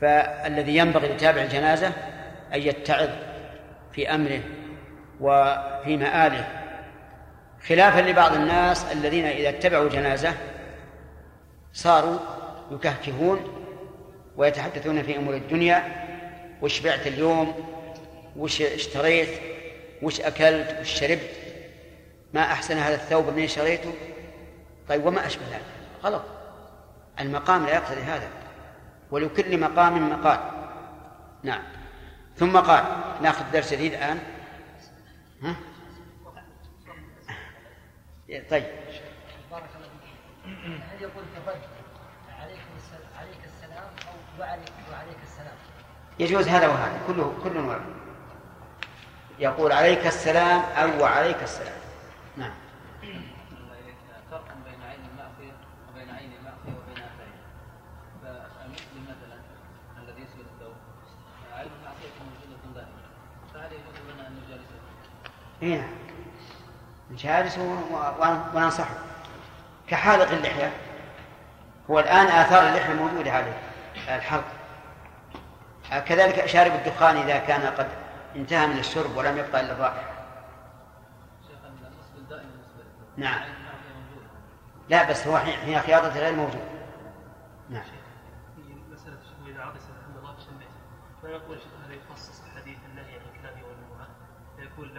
فالذي ينبغي لتابع الجنازة أن يتعظ في أمره وفي مآله. خلافا لبعض الناس الذين إذا اتبعوا جنازة صاروا يكهكهون ويتحدثون في أمور الدنيا. وش بعت اليوم؟ وش اشتريت؟ وش أكلت؟ وش شربت؟ ما أحسن هذا الثوب من شريته؟ طيب وما أشبه ذلك؟ غلط. المقام لا يقتضي هذا. ولكل مقام مقال. نعم. ثم قال ناخذ درس جديد الآن. ها؟ طيب. بارك الله فيك. يقول في الرد عليك عليك السلام أو وعليك وعليك السلام. يجوز هذا وهذا كله كل ورد يقول عليك السلام أو وعليك السلام. نعم. فرق بين عين المعصية وبين عين المعصية وبين فالمسلم مثلا الذي يسجد الثوب عين المعصية موجودة دائما. فهل يجوز لنا أن نجالسه؟ اي نعم. نجالسه وننصحه. كحالق اللحية هو الآن آثار اللحية موجودة عليه. الحلق كذلك شارب الدخان إذا كان قد انتهى من الشرب ولم يبقى إلا الرائحة. نعم. لا بس هو حين خياطة غير موجود. نعم. مسألة إذا فيقول شيخ يخصص النهي عن الكلام فيقول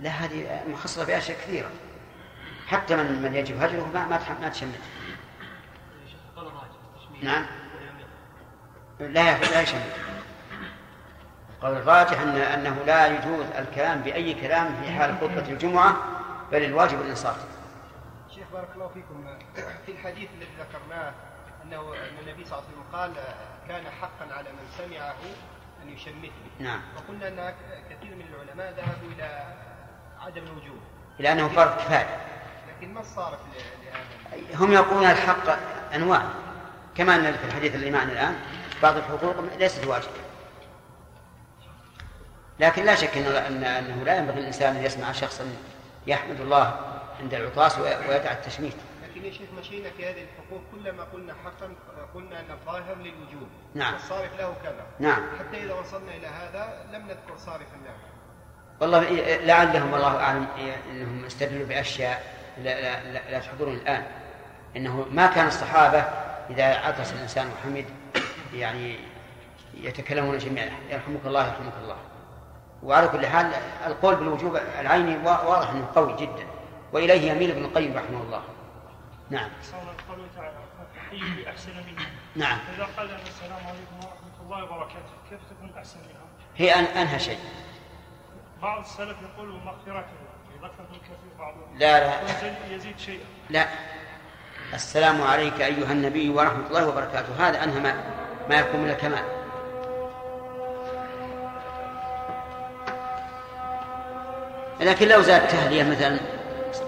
لا هذه مخصصة بأشياء كثيرة. حتى من من يجب هجره ما ما ما تشمت نعم. لا لا يشمت قول الراجح أن أنه لا يجوز الكلام بأي كلام في حال خطبة الجمعة بل الواجب الإنصات. بارك الله فيكم في الحديث الذي ذكرناه أنه أن النبي صلى الله عليه وسلم قال كان حقا على من سمعه أن يشمته. نعم. وقلنا أن كثير من العلماء ذهبوا إلى عدم الوجوب. لأنه فرض كفاية. لكن ما الصارف لهذا؟ هم يقولون الحق أنواع كما أن في الحديث اللي معنا الآن. بعض الحقوق ليست واجبة لكن لا شك أنه, أن- أنه لا ينبغي الإنسان أن يسمع شخصا يحمد الله عند العطاس وي- ويدع التشميت. لكن يا شيخ مشينا في هذه الحقوق كلما قلنا حقا قلنا أن الظاهر للوجوب نعم. والصارف له كذا. نعم. حتى إذا وصلنا إلى هذا لم نذكر صارفا له. والله لعلهم والله أعلم إنهم استدلوا بأشياء لا, لا, لا, لا تحضرني الآن. إنه ما كان الصحابة إذا عطس الإنسان وحمد يعني يتكلمون جميعا. يرحمك الله يرحمك الله. وعلى كل حال القول بالوجوب العيني وا- واضح إنه قوي جدا. وإليه يميل ابن القيم رحمه الله. نعم. قوله تعالى حي منها نعم. فإذا قال السلام عليكم ورحمة الله وبركاته كيف تكون أحسن منها؟ هي أن أنهى شيء. بعض السلف يقول مغفرته لا، لا. يزيد شيئا. لا. السلام عليك أيها النبي ورحمة الله وبركاته. هذا أنهى ما, ما يكون من الكمال. لكن لو زاد تهليه مثلا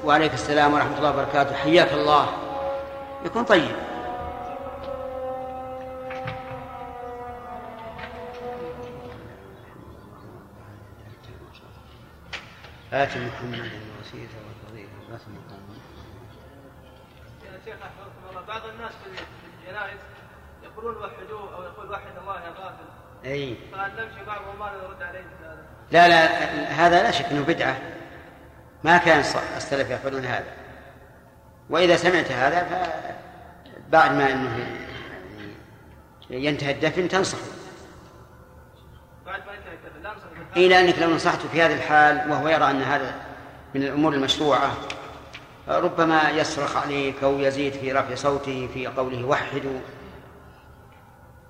وعليك السلام ورحمة الله وبركاته حياك الله يكون طيب. آت محمدا الوسيلة والفضيلة مقام يا شيخ حفظكم الله. بعض الناس في الجنائز يقولون وحدوه أو يقول وحد الله يا غافل. أي. فهل نمشي بعضهم ما نرد عليه بهذا؟ لا لا هذا لا شك إنه بدعة. ما كان السلف يفعلون هذا. وإذا سمعت هذا فبعد ما إنه ينتهي الدفن تنصح بعد ما ينتهي الدفن لا نصح بالحال. إلى أنك لو نصحته في هذه الحال وهو يرى أن هذا من الأمور المشروعة ربما يصرخ عليك أو يزيد في رفع صوته في قوله وحدوا.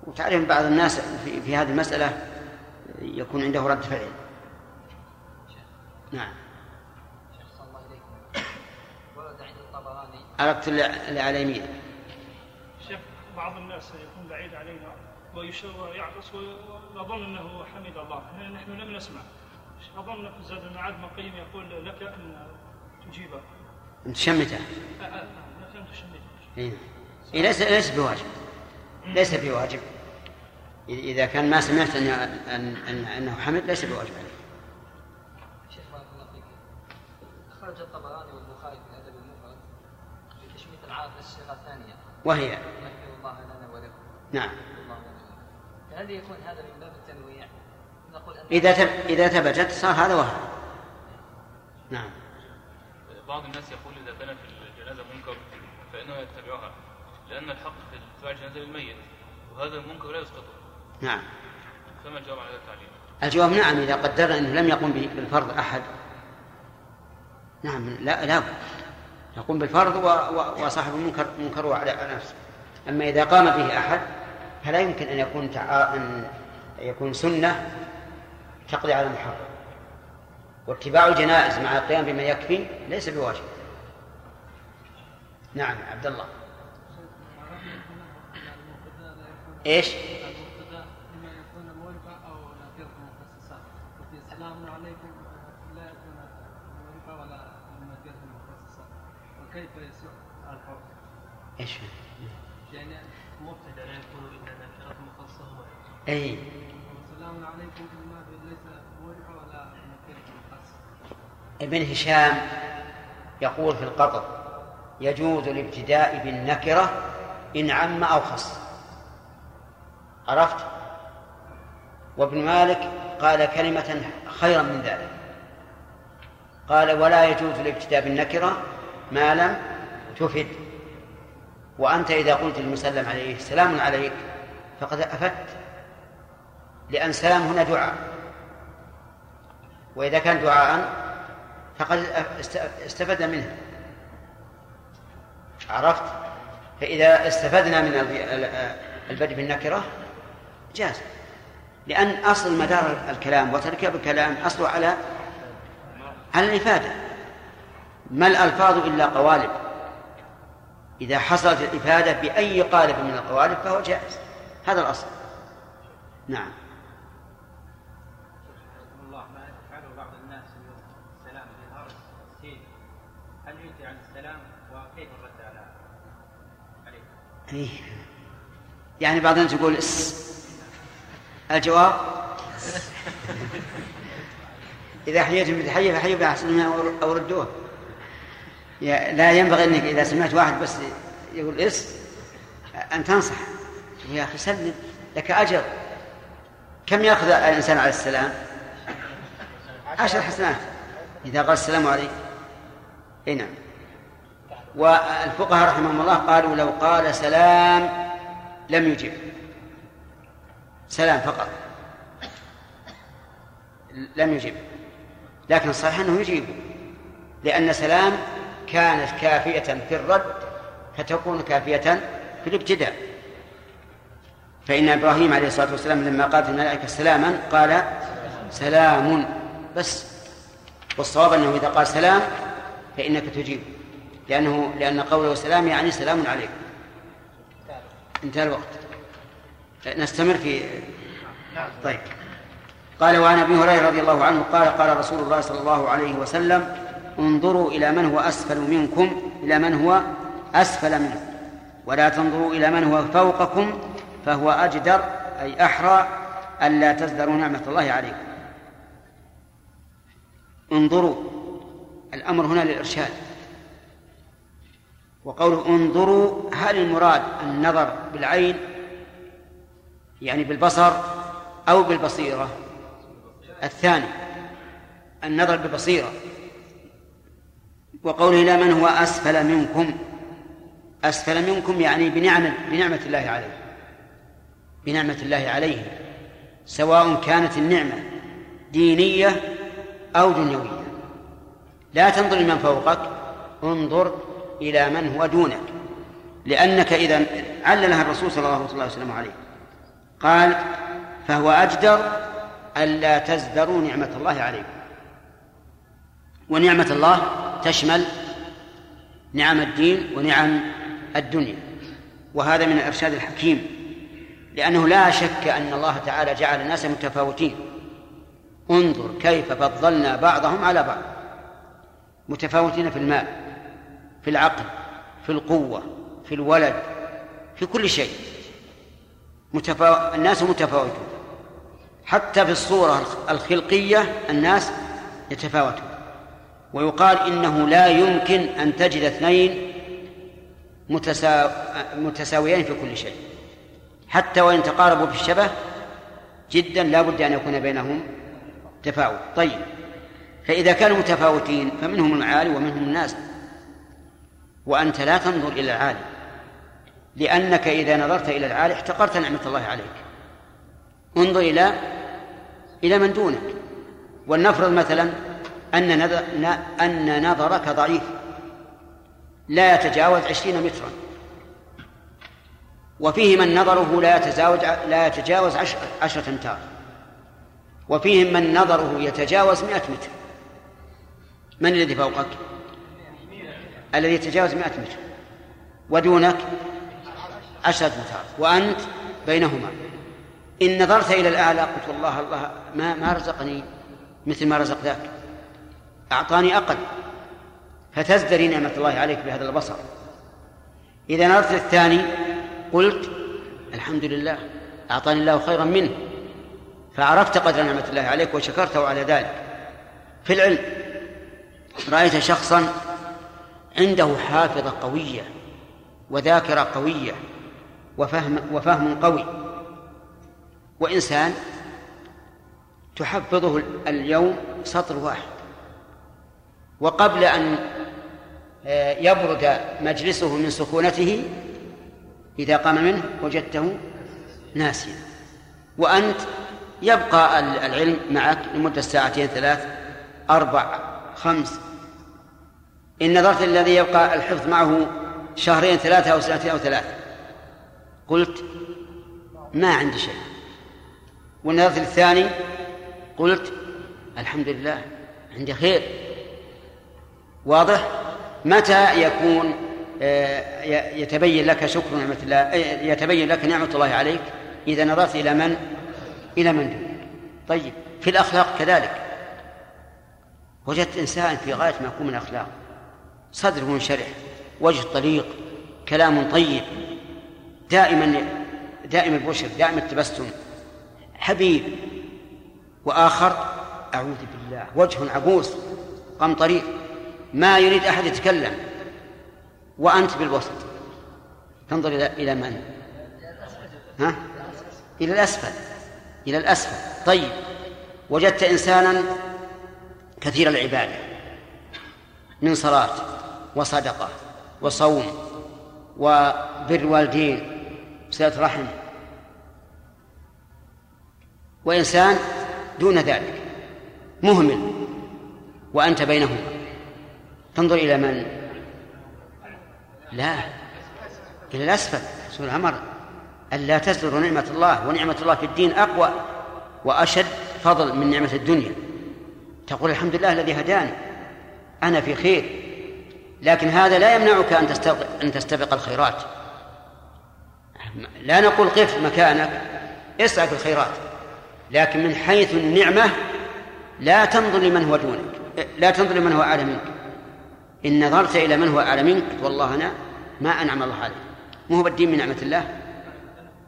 وتعرف بعض الناس في, في هذه المسألة يكون عنده رد فعل. نعم. أردت اللي على يمين شيخ بعض الناس يكون بعيد علينا ويشير ويعطس ويظن أنه حمد الله. نحن لم نسمع. أظن في زاد المعاد ابن القيم يقول لك أن تجيبه تشمته أ- أ- لك أن تشمته إيه. إيه ليس ليس بواجب. ليس بواجب. إذا كان ما سمعت أن أن أن أنه حمد ليس بواجب عليك. شيخ بارك الله فيك. أخرج الطبراني والبخاري في الأدب المفرد في تشميت العاطفة الصيغة الثانية. وهي؟ يغفر الله لنا ولكم. نعم. الله ولكم فهل يكون هذا من باب التنويع؟ نقول أن إذا تب... إذا ثبتت صار هذا وهذا. نعم. بعض الناس يقول إذا كان في الجنازة منكر فإنه يتبعها لأن الحق في اتباع الجنازة للميت وهذا المنكر لا يسقطه. نعم. فما الجواب على التعليل؟ الجواب نعم إذا قدرنا أنه لم يقم بالفرض أحد. نعم لا لا. يقوم بالفرض و... و... وصاحب المنكر منكره على على نفسه. أما إذا قام به أحد فلا يمكن أن يكون تع... أن يكون سنة تقضي على المحرم واتباع الجنائز مع القيام بما يكفي ليس بواجب. نعم عبد الله. إيش؟ مورقه أو وفي السلام عليكم لا يكون مورقه ولا نكره مخصصه وكيف يصح الحكم؟ إيش؟ يعني مبتدا لا يكون الا نكره مخصصه اي والسلام عليكم ما ليس مورقه ولا نكره مخصصه ابن هشام يقول في القطر يجوز الابتداء بالنكرة إن عم أو خص عرفت وابن مالك قال كلمة خيرا من ذلك. قال ولا يجوز الابتداء بالنكرة ما لم تفد. وأنت إذا قلت للمسلم عليه سلام عليك فقد أفدت لأن سلام هنا دعاء. وإذا كان دعاء فقد است- استفدنا منه. عرفت؟ فإذا استفدنا من الب- ال- البدء بالنكرة جاز. لأن أصل مدار الكلام وتركيب الكلام أصله على على الإفادة. ما الألفاظ إلا قوالب؟ إذا حصلت الإفادة بأي قالب من القوالب فهو جائز. هذا الأصل. نعم؟ إيه. يعني بعض الناس يقول الجواب؟ إذا حييتم بتحية فحيوا بأحسن منها أو ردوها يا- لا ينبغي أنك إذا سمعت واحد بس يقول إس أن تنصح. يا أخي سلم لك أجر. كم يأخذ الإنسان على السلام؟ عشر حسنات. إذا قال السلام عليكم إي نعم. والفقهاء رحمهم الله قالوا لو قال سلام لم يجب. سلام فقط. لم يجب لكن الصحيح أنه يجيب. لأن سلام كانت كافية في الرد فتكون كافية في الابتداء. فإن إبراهيم عليه الصلاة والسلام لما قالت الملائكة سلاما قال سلام. بس. والصواب أنه إذا قال سلام فإنك تجيب. لأنه لأن قوله سلام يعني سلام عليكم انتهى الوقت. نستمر في طيب. قال وعن أبي هريرة رضي الله عنه قال قال رسول الله صلى الله عليه وسلم انظروا إلى من هو أسفل منكم إلى من هو أسفل منكم. ولا تنظروا إلى من هو فوقكم فهو أجدر أي أحرى ألا تزدروا نعمة الله عليكم. انظروا. الأمر هنا للإرشاد. وقوله انظروا هل المراد النظر بالعين؟ يعني بالبصر أو بالبصيرة. الثاني النظر ببصيرة. وقوله إلى من هو أسفل منكم. أسفل منكم يعني بنعمة بنعمة الله عليه. بنعمة الله عليه سواء كانت النعمة دينية أو دنيوية. لا تنظر لمن فوقك انظر إلى من هو دونك. لأنك إذا عللها الرسول صلى الله عليه وسلم عليه قال فهو أجدر ألا تزدروا نعمة الله عليكم. ونعمة الله تشمل نعم الدين ونعم الدنيا. وهذا من الإرشاد الحكيم لأنه لا شك أن الله تعالى جعل الناس متفاوتين. انظر كيف فضلنا بعضهم على بعض. متفاوتين في المال في العقل في القوة في الولد في كل شيء. متفا... الناس متفاوتون. حتى في الصورة الخلقية الناس يتفاوتون. ويقال إنه لا يمكن أن تجد اثنين متسا... متساويين في كل شيء. حتى وإن تقاربوا في الشبه جدا لا بد أن يكون بينهم تفاوت. طيب. فإذا كانوا متفاوتين فمنهم العالي ومنهم الناس. وأنت لا تنظر إلى العالي. لأنك إذا نظرت إلى العالي احتقرت نعمة الله عليك. انظر إلى إلى من دونك. ولنفرض مثلا أن نظر أن نظرك ضعيف. لا يتجاوز عشرين مترا. وفيه من نظره لا يتجاوز لا يتجاوز عشر عشرة أمتار. وفيهم من نظره يتجاوز مئة متر. من الذي فوقك؟ الذي يتجاوز مئة متر. ودونك؟ عشرة أمتار وأنت بينهما. إن نظرت إلى الأعلى قلت والله الله ما ما رزقني مثل ما رزق ذاك أعطاني أقل. فتزدري نعمة الله عليك بهذا البصر. إذا نظرت للثاني قلت الحمد لله أعطاني الله خيرا منه. فعرفت قدر نعمة الله عليك وشكرته على ذلك. في العلم رأيت شخصا عنده حافظة قوية وذاكرة قوية. وفهم وفهم قوي. وإنسان تحفظه اليوم سطر واحد. وقبل أن يبرد مجلسه من سكونته إذا قام منه وجدته ناسيا. وأنت يبقى العلم معك لمدة ساعتين ثلاث أربع خمس. إن نظرت الذي يبقى الحفظ معه شهرين ثلاثة أو سنتين أو ثلاثة. قلت ما عندي شيء. والنظرة الثاني قلت الحمد لله عندي خير. واضح؟ متى يكون آه، يتبين لك شكر نعمة الله آه، يتبين لك نعمة الله عليك؟ إذا نظرت إلى من؟ إلى من؟ دونك طيب في الأخلاق كذلك. وجدت إنسان في غاية ما يكون من الأخلاق. صدره منشرح وجه طليق كلام طيب. دائما دائم البشر دائم التبسم. حبيب وآخر أعوذ بالله وجه عبوس قمطرير ما يريد أحد يتكلم. وأنت بالوسط. تنظر إلى إلى من؟ ها؟ إلى الأسفل. إلى الأسفل. طيب. وجدت إنسانا كثير العبادة. من صلاة وصدقة وصوم وبر والدين صلة رحم. وإنسان دون ذلك مهمل وأنت بينهما. تنظر إلى من؟ لا إلى الأسفل سورة الأمر ألا تزدر نعمة الله ونعمة الله في الدين أقوى وأشد فضل من نعمة الدنيا. تقول الحمد لله الذي هداني أنا في خير لكن هذا لا يمنعك أن تستبق, أن تستبق الخيرات. لا نقول قف مكانك اسعى في الخيرات لكن من حيث النعمة لا تنظر لمن هو دونك لا تنظر لمن هو أعلى منك. إن نظرت إلى من هو أعلى منك والله أنا ما أنعم الله عليه مو هو الدين من نعمة الله؟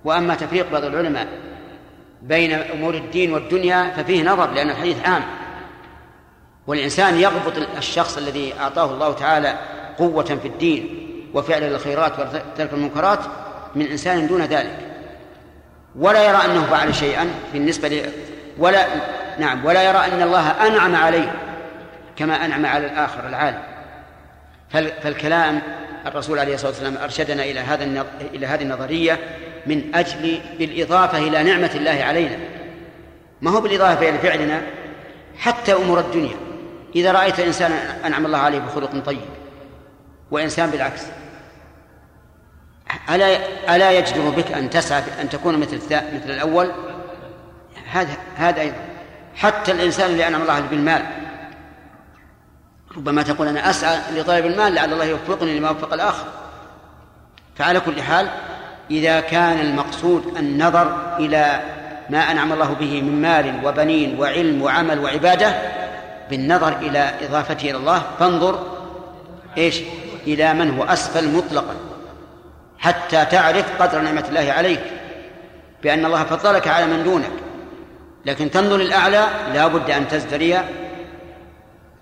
وأما تفريق بعض العلماء بين أمور الدين والدنيا ففيه نظر لأن الحديث عام. والإنسان يغبط الشخص الذي أعطاه الله تعالى قوة في الدين وفعل الخيرات وترك المنكرات من إنسان دون ذلك. ولا يرى أنه فعل شيئا بالنسبة ل... ولا نعم ولا يرى أن الله أنعم عليه كما أنعم على الآخر العالم. فال... فالكلام الرسول عليه الصلاة والسلام أرشدنا إلى هذا. إلى هذه النظرية من أجل بالإضافة إلى نعمة الله علينا. ما هو بالإضافة إلى فعلنا؟ حتى أمور الدنيا. إذا رأيت إنسانا أنعم الله عليه بخلق طيب وإنسان بالعكس ألا ألا يجدر بك أن تسعى أن تكون مثل مثل الأول؟ هذا هذا أيضا. حتى الإنسان اللي أنعم الله بالمال. ربما تقول أنا أسعى لطلب المال لعل الله يوفقني لما وفق الآخر. فعلى كل حال إذا كان المقصود النظر إلى ما أنعم الله به من مال وبنين وعلم وعمل وعبادة بالنظر إلى إضافته إلى الله فانظر إيش؟ إلى من هو أسفل مطلقا. حتى تعرف قدر نعمة الله عليك بأن الله فضلك على من دونك. لكن تنظر الأعلى لا بد أن تزدري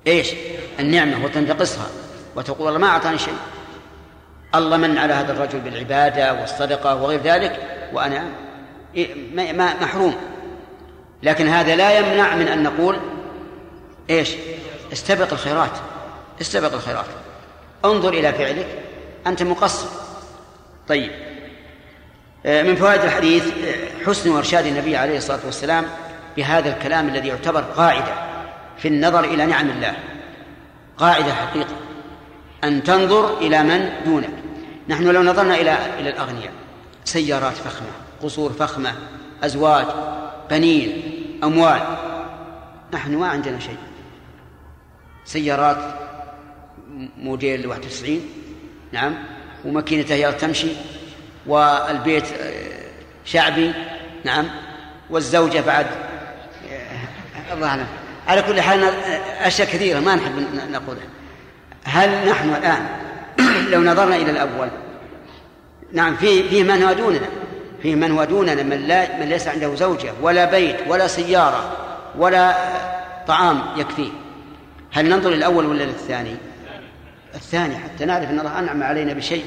إيش؟ النعمة وتنتقصها. وتقول الله ما أعطاني شيء. الله من على هذا الرجل بالعبادة والصدقة وغير ذلك وأنا محروم. لكن هذا لا يمنع من أن نقول إيش؟ استبق الخيرات. استبق الخيرات. انظر إلى فعلك. أنت مقصر. طيب. من فوائد الحديث حسن وإرشاد النبي عليه الصلاة والسلام بهذا الكلام الذي يعتبر قاعدة في النظر إلى نعم الله. قاعدة حقيقة. أن تنظر إلى من دونك. نحن لو نظرنا إلى إلى الأغنياء. سيارات فخمة قصور فخمة أزواج بنين أموال. نحن ما عندنا شيء. سيارات موديل 91 نعم. وماكينته هي تمشي والبيت شعبي نعم. والزوجة بعد الله أعلم. على كل حال أشياء كثيرة ما نحب نقولها. هل نحن الآن لو نظرنا إلى الأول نعم في فيه من هو دوننا؟ فيه من هو دوننا؟ من, لا من ليس عنده زوجة ولا بيت ولا سيارة ولا طعام يكفيه. هل ننظر للأول ولا للثاني؟ الثاني حتى نعرف أن الله أنعم علينا بشيء.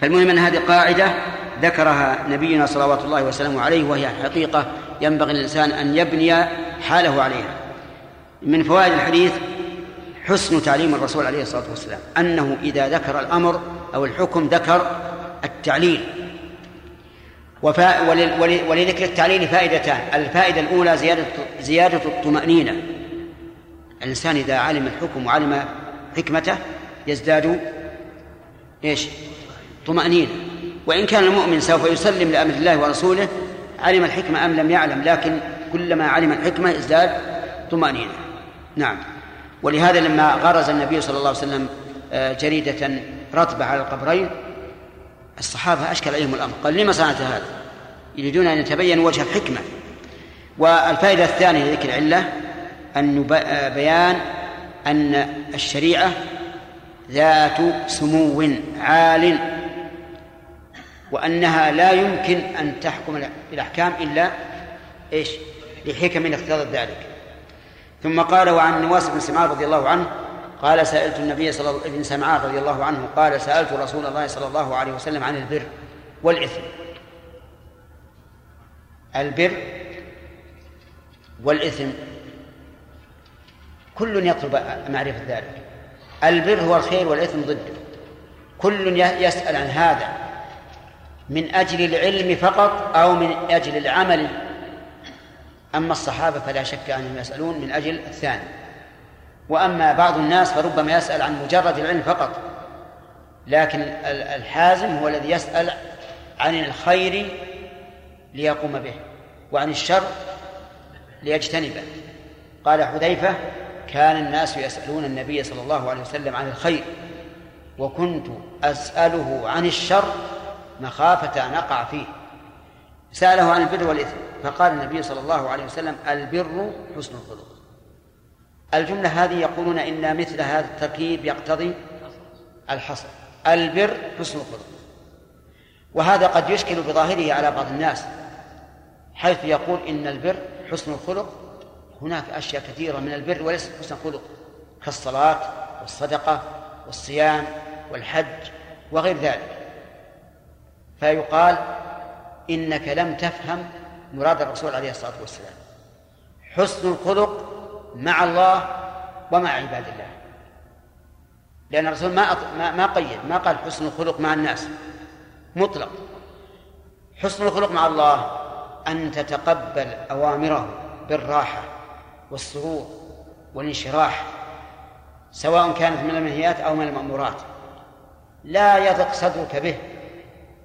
فالمهم أن هذه قاعدة ذكرها نبينا صلوات الله وسلامه عليه وهي حقيقة ينبغي للإنسان أن يبني حاله عليها. من فوائد الحديث حسن تعليم الرسول عليه الصلاة والسلام أنه إذا ذكر الأمر أو الحكم ذكر التعليل. وفا ولذكر التعليل فائدتان. الفائدة الأولى زيادة زيادة الطمأنينة. الإنسان إذا علم الحكم وعلم حكمته يزداد إيش؟ طمأنينة. وإن كان المؤمن سوف يسلم لأمر الله ورسوله علم الحكمة أم لم يعلم لكن كلما علم الحكمة ازداد طمأنينة. نعم. ولهذا لما غرز النبي صلى الله عليه وسلم آه، جريدة رطبة على القبرين الصحابة أشكل عليهم الأمر. قال لما صنعت هذا؟ يريدون أن يتبين وجه الحكمة. والفائدة الثانية لذكر العلة أن آه، بيان أن الشريعة ذات سمو عال وأنها لا يمكن أن تحكم الأحكام إلا إيش؟ لحكم اقتضت ذلك. ثم قال وعن نواس بن سمعان رضي الله عنه قال سألت النبي صلى الله ابن سمعان رضي الله عنه قال سألت رسول الله صلى الله عليه وسلم عن البر والإثم. البر والإثم. كل يطلب معرفة ذلك. البر هو الخير والإثم ضده كل يسأل عن هذا من أجل العلم فقط أو من أجل العمل. أما الصحابة فلا شك أنهم يسألون من أجل الثاني. وأما بعض الناس فربما يسأل عن مجرد العلم فقط. لكن الحازم هو الذي يسأل عن الخير ليقوم به وعن الشر ليجتنبه. قال حذيفة كان الناس يسألون النبي صلى الله عليه وسلم عن الخير وكنت أسأله عن الشر مخافة أن أقع فيه. سأله عن البر والإثم فقال النبي صلى الله عليه وسلم البر حسن الخلق. الجملة هذه يقولون إن مثل هذا التركيب يقتضي الحصر. البر حسن الخلق. وهذا قد يشكل بظاهره على بعض الناس حيث يقول إن البر حسن الخلق هناك أشياء كثيرة من البر وليست حسن الخلق كالصلاة والصدقة والصيام والحج وغير ذلك. فيقال إنك لم تفهم مراد الرسول عليه الصلاة والسلام. حسن الخلق مع الله ومع عباد الله. لأن الرسول ما ما ما قيد ما قال حسن الخلق مع الناس. مطلق. حسن الخلق مع الله أن تتقبل أوامره بالراحة. والسرور والانشراح سواء كانت من المنهيات أو من المأمورات. لا يضق صدرك به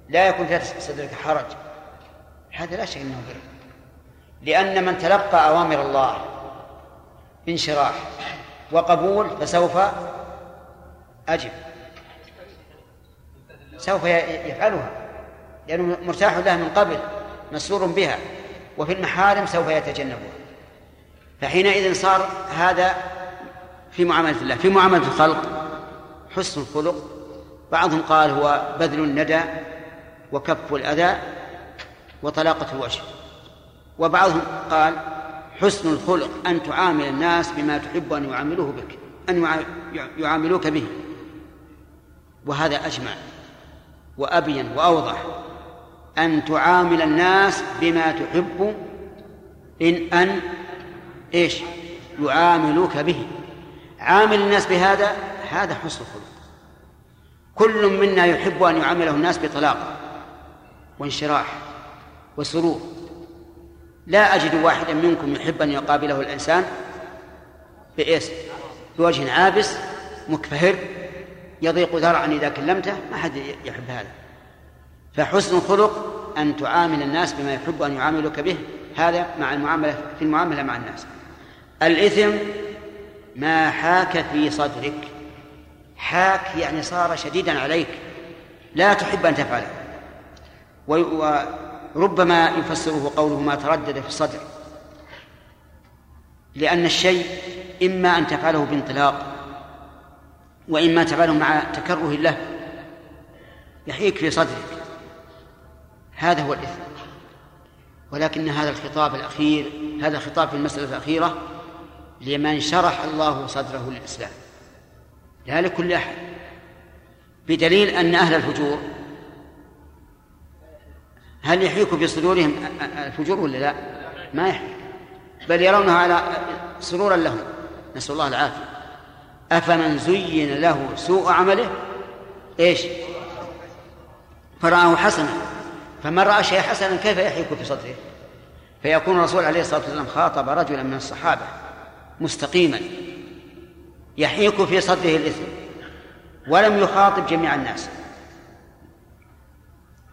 لا يكون في صدرك حرج. هذا لا شك إنه بر. لأن من تلقى أوامر الله انشراح وقبول فسوف أجب. سوف يفعلها لأنه مرتاح لها من قبل مسرور بها وفي المحارم سوف يتجنبها. فحينئذ صار هذا في معاملة الله في معاملة الخلق. حسن الخلق بعضهم قال هو بذل الندى وكف الأذى وطلاقة الوجه. وبعضهم قال حسن الخلق أن تعامل الناس بما تحب أن يعاملوه بك أن يعاملوك به. وهذا أجمع وأبين وأوضح. أن تعامل الناس بما تحب إن أن إيش؟ يعاملوك به. عامل الناس بهذا؟ هذا حسن الخلق. كل منا يحب أن يعامله الناس بطلاقة وانشراح وسرور. لا أجد واحدا منكم يحب أن يقابله الإنسان بإيش؟ بوجه عابس مكفهر يضيق ذرعا إذا كلمته. ما حد يحب هذا. فحسن الخلق أن تعامل الناس بما يحب أن يعاملك به. هذا مع المعاملة في المعاملة مع الناس. الإثم ما حاك في صدرك. حاك يعني صار شديدا عليك. لا تحب أن تفعله. وربما يفسره قوله ما تردد في الصدر. لأن الشيء إما أن تفعله بانطلاق وإما تفعله مع تكره له يحيك في صدرك. هذا هو الإثم. ولكن هذا الخطاب الأخير هذا الخطاب في المسألة الأخيرة لمن شرح الله صدره للإسلام. لا لكل أحد. بدليل أن أهل الفجور هل يحيك في صدورهم الفجور ولا لا؟ ما يحيك بل يرونه على سرورا لهم. نسأل الله العافية. أفمن زين له سوء عمله؟ إيش؟ فرآه حسنا. فمن رأى شيئا حسنا كيف يحيك في صدره؟ فيكون الرسول عليه الصلاة والسلام خاطب رجلا من الصحابة. مستقيما يحيك في صدره الإثم ولم يخاطب جميع الناس.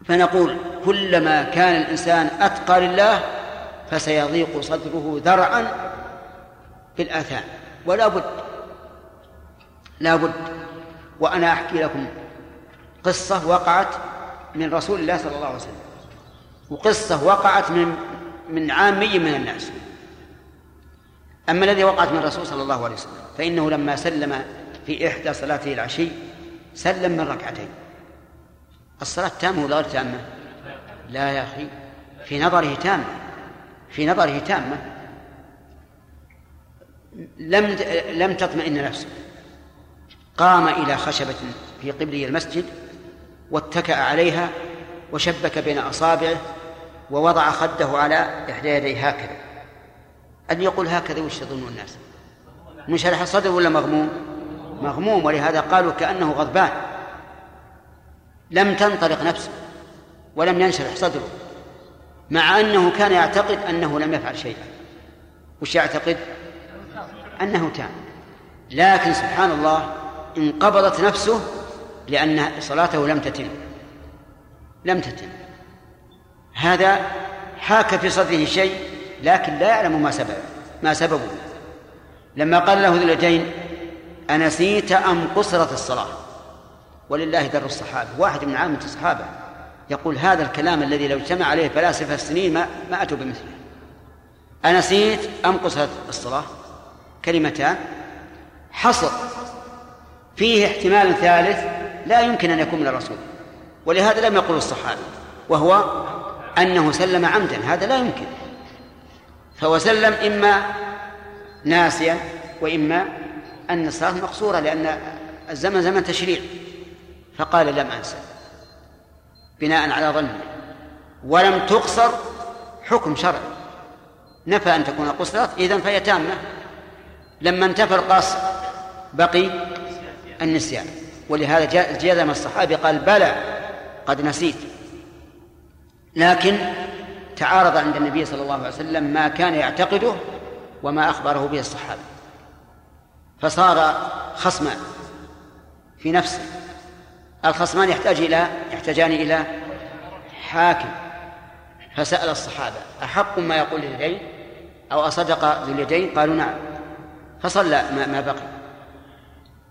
فنقول كلما كان الإنسان أتقى لله فسيضيق صدره ذرعا في الآثام. ولا بد لا بد وأنا أحكي لكم قصة وقعت من رسول الله صلى الله عليه وسلم وقصة وقعت من من عامي من الناس. أما الذي وقعت من الرسول صلى الله عليه وسلم فإنه لما سلم في إحدى صلاته العشي سلم من ركعتين. الصلاة تامة ولا غير تامة؟ لا يا أخي. في نظره تامة. في نظره تامة. لم لم تطمئن نفسه قام إلى خشبة في قبله المسجد واتكأ عليها وشبك بين أصابعه ووضع خده على إحدى يديه هكذا. أن يقول هكذا وش يظن الناس؟ منشرح الصدر ولا مغموم؟ مغموم ولهذا قالوا كأنه غضبان. لم تنطلق نفسه ولم ينشرح صدره مع أنه كان يعتقد أنه لم يفعل شيئا. وش يعتقد؟ أنه تام لكن سبحان الله انقبضت نفسه لأن صلاته لم تتم. لم تتم. هذا حاك في صدره شيء لكن لا يعلم ما سبب ما سببه. لما قال له ذو اليدين أنسيت أم قصرت الصلاة؟ ولله در الصحابة واحد من عامة الصحابة يقول هذا الكلام الذي لو اجتمع عليه فلاسفة السنين ما, ما أتوا بمثله. أنسيت أم قصرت الصلاة؟ كلمتان. حصر. فيه احتمال ثالث لا يمكن أن يكون من الرسول. ولهذا لم يقل الصحابي وهو أنه سلم عمدا هذا لا يمكن. فهو سلم إما ناسيا وإما أن الصلاة مقصورة لأن الزمن زمن تشريع. فقال لم أنسى. بناء على ظنه. ولم تقصر حكم شرعي. نفى أن تكون قصرت إذن فهي تامة. لما انتفى القصر بقي النسيان. ولهذا جزم الصحابي قال بلى قد نسيت. لكن تعارض عند النبي صلى الله عليه وسلم ما كان يعتقده وما أخبره به الصحابة. فصار خصمان في نفسه. الخصمان يحتاج إلى يحتاجان إلى حاكم. فسأل الصحابة أحق ما يقول اليدين أو أصدق ذو اليدين؟ قالوا نعم. فصلى ما بقي.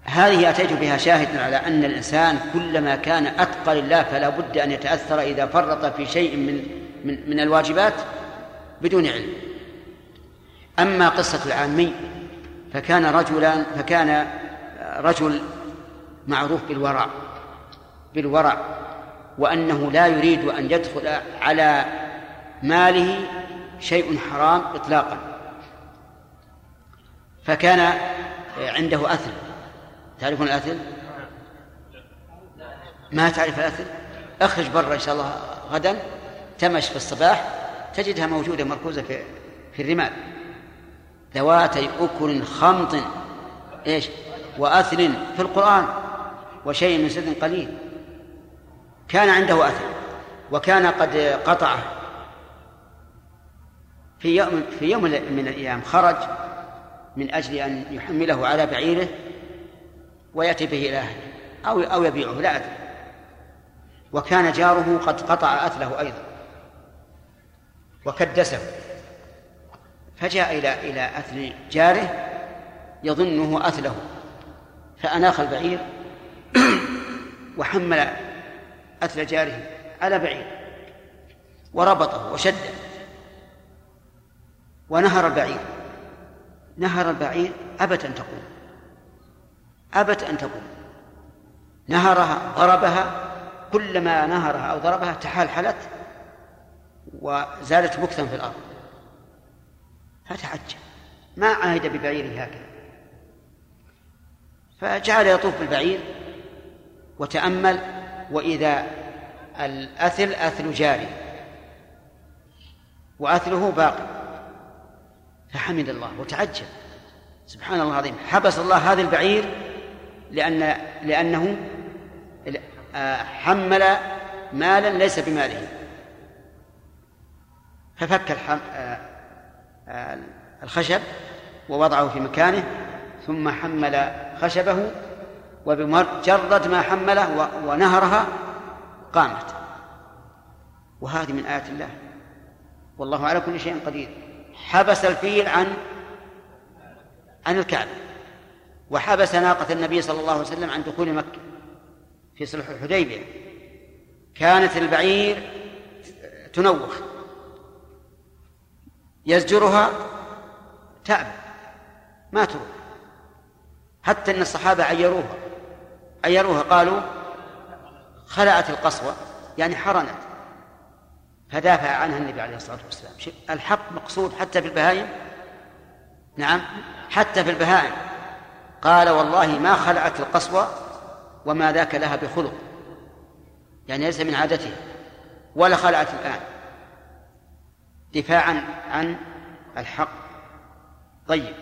هذه أتيت بها شاهدا على أن الإنسان كلما كان أتقى لله فلا بد أن يتأثر إذا فرط في شيء من من, من الواجبات بدون علم أما قصة العامي فكان رجلا فكان رجل معروف بالورع بالورع وأنه لا يريد أن يدخل على ماله شيء حرام إطلاقا فكان عنده أثل تعرفون الأثل؟ ما تعرف الأثل؟ اخرج برا إن شاء الله غدا تمش في الصباح تجدها موجودة مركوزة في في الرمال. ذواتي أكل خمط. إيش؟ وأثل في القرآن. وشيء من سد قليل. كان عنده أثل. وكان قد قطعه. في يوم في يوم من الأيام خرج من أجل أن يحمله على بعيره ويأتي به إلى أهله. أو أو يبيعه لا أدري. وكان جاره قد قطع أثله أيضا. وكدسه. فجاء إلى إلى أثل جاره يظنه أثله. فأناخ البعير وحمل أثل جاره على بعير. وربطه وشده. ونهر البعير. نهر البعير أبت أن تقوم. أبت أن تقوم. نهرها ضربها. كلما نهرها أو ضربها تحلحلت وزادت بكثا في الأرض. فتعجب. ما عهد ببعيره هكذا. فجعل يطوف بالبعير وتأمل وإذا الأثل أثل جاري. وأثله باقي. فحمد الله وتعجب. سبحان الله العظيم. حبس الله هذا البعير لأن لأنه حمل مالا ليس بماله. ففك الخشب ووضعه في مكانه ثم حمل خشبه وبمجرد ما حمله ونهرها قامت. وهذه من آيات الله. والله على كل شيء قدير. حبس الفيل عن عن الكعبة. وحبس ناقة النبي صلى الله عليه وسلم عن دخول مكة في صلح الحديبية. كانت البعير تنوخ. يزجرها تأبى ما تروح. حتى أن الصحابة عيروها. عيروها قالوا خلعت القصوى يعني حرنت. فدافع عنها النبي عليه الصلاة والسلام. الحق مقصود حتى في البهائم؟ نعم حتى في البهائم. قال والله ما خلعت القصوى وما ذاك لها بخلق. يعني ليس من عادتها ولا خلعت الآن. دفاعا عن الحق. طيب.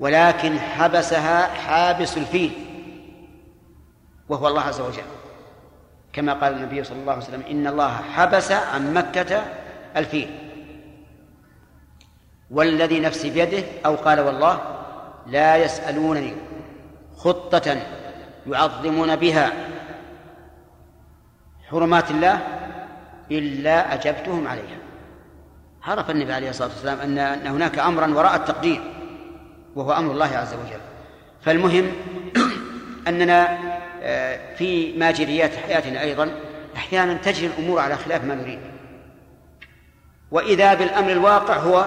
ولكن حبسها حابس الفيل وهو الله عز وجل. كما قال النبي صلى الله عليه وسلم إن الله حبس عن مكة الفيل. والذي نفسي بيده أو قال والله لا يسألونني خطة يعظمون بها حرمات الله إلا أجبتهم عليها. عرف النبي عليه الصلاة والسلام أن أن هناك أمرا وراء التقدير وهو أمر الله عز وجل. فالمهم أننا آه، في ماجريات حياتنا أيضا أحيانا تجري الأمور على خلاف ما نريد. وإذا بالأمر الواقع هو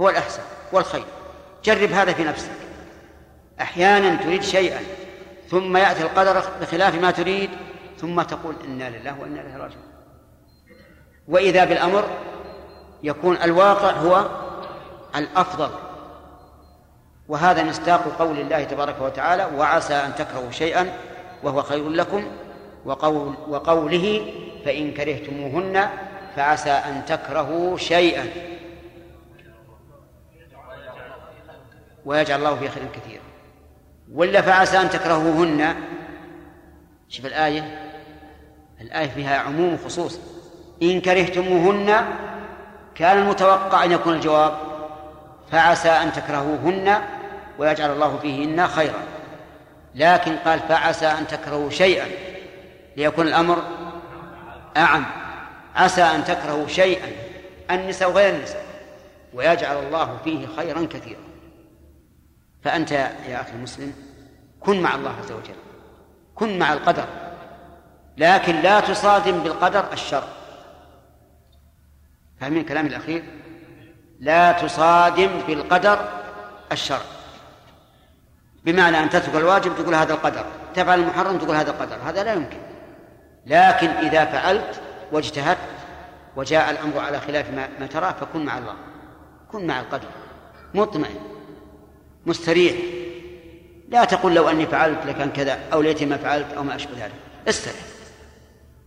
هو الأحسن والخير. جرب هذا في نفسك. أحيانا تريد شيئا ثم يأتي القدر بخلاف ما تريد ثم تقول إنا لله وإنا إليه راجعون. وإذا بالأمر يكون الواقع هو الأفضل. وهذا مصداق قول الله تبارك وتعالى وعسى أن تكرهوا شيئا وهو خير لكم وقول وقوله فإن كرهتموهن فعسى أن تكرهوا شيئا. ويجعل الله فيه خيرا كثيرا ولا فعسى أن تكرهوهن؟ شوف الآية. الآية فيها عموم وخصوص إن كرهتموهن كان المتوقع أن يكون الجواب فعسى أن تكرهوهن ويجعل الله فيهن خيرا. لكن قال فعسى أن تكرهوا شيئا ليكون الأمر أعم. عسى أن تكرهوا شيئا النساء وغير النساء ويجعل الله فيه خيرا كثيرا. فأنت يا أخي المسلم كن مع الله عز وجل كن مع القدر لكن لا تصادم بالقدر الشر. فاهمين كلامي الأخير؟ لا تصادم بالقدر الشر بمعنى أن تترك الواجب تقول هذا القدر تفعل المحرم تقول هذا القدر هذا لا يمكن. لكن إذا فعلت واجتهدت وجاء الأمر على خلاف ما, تراه فكن مع الله. كن مع القدر. مطمئن. مستريح. لا تقول لو أني فعلت لكان كذا أو ليتني ما فعلت أو ما أشبه ذلك. استرح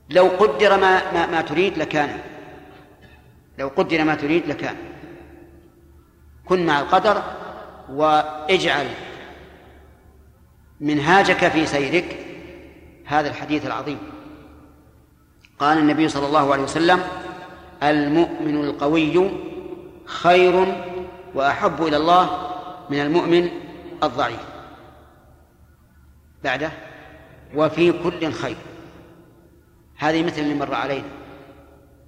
لو قدر ما, ما, ما تريد لكان. لو قدر ما تريد لكان. كن مع القدر واجعل منهاجك في سيرك. هذا الحديث العظيم. قال النبي صلى الله عليه وسلم المؤمن القوي خير وأحب إلى الله من المؤمن الضعيف. بعده وفي كل خير. هذه مثل اللي مر علينا.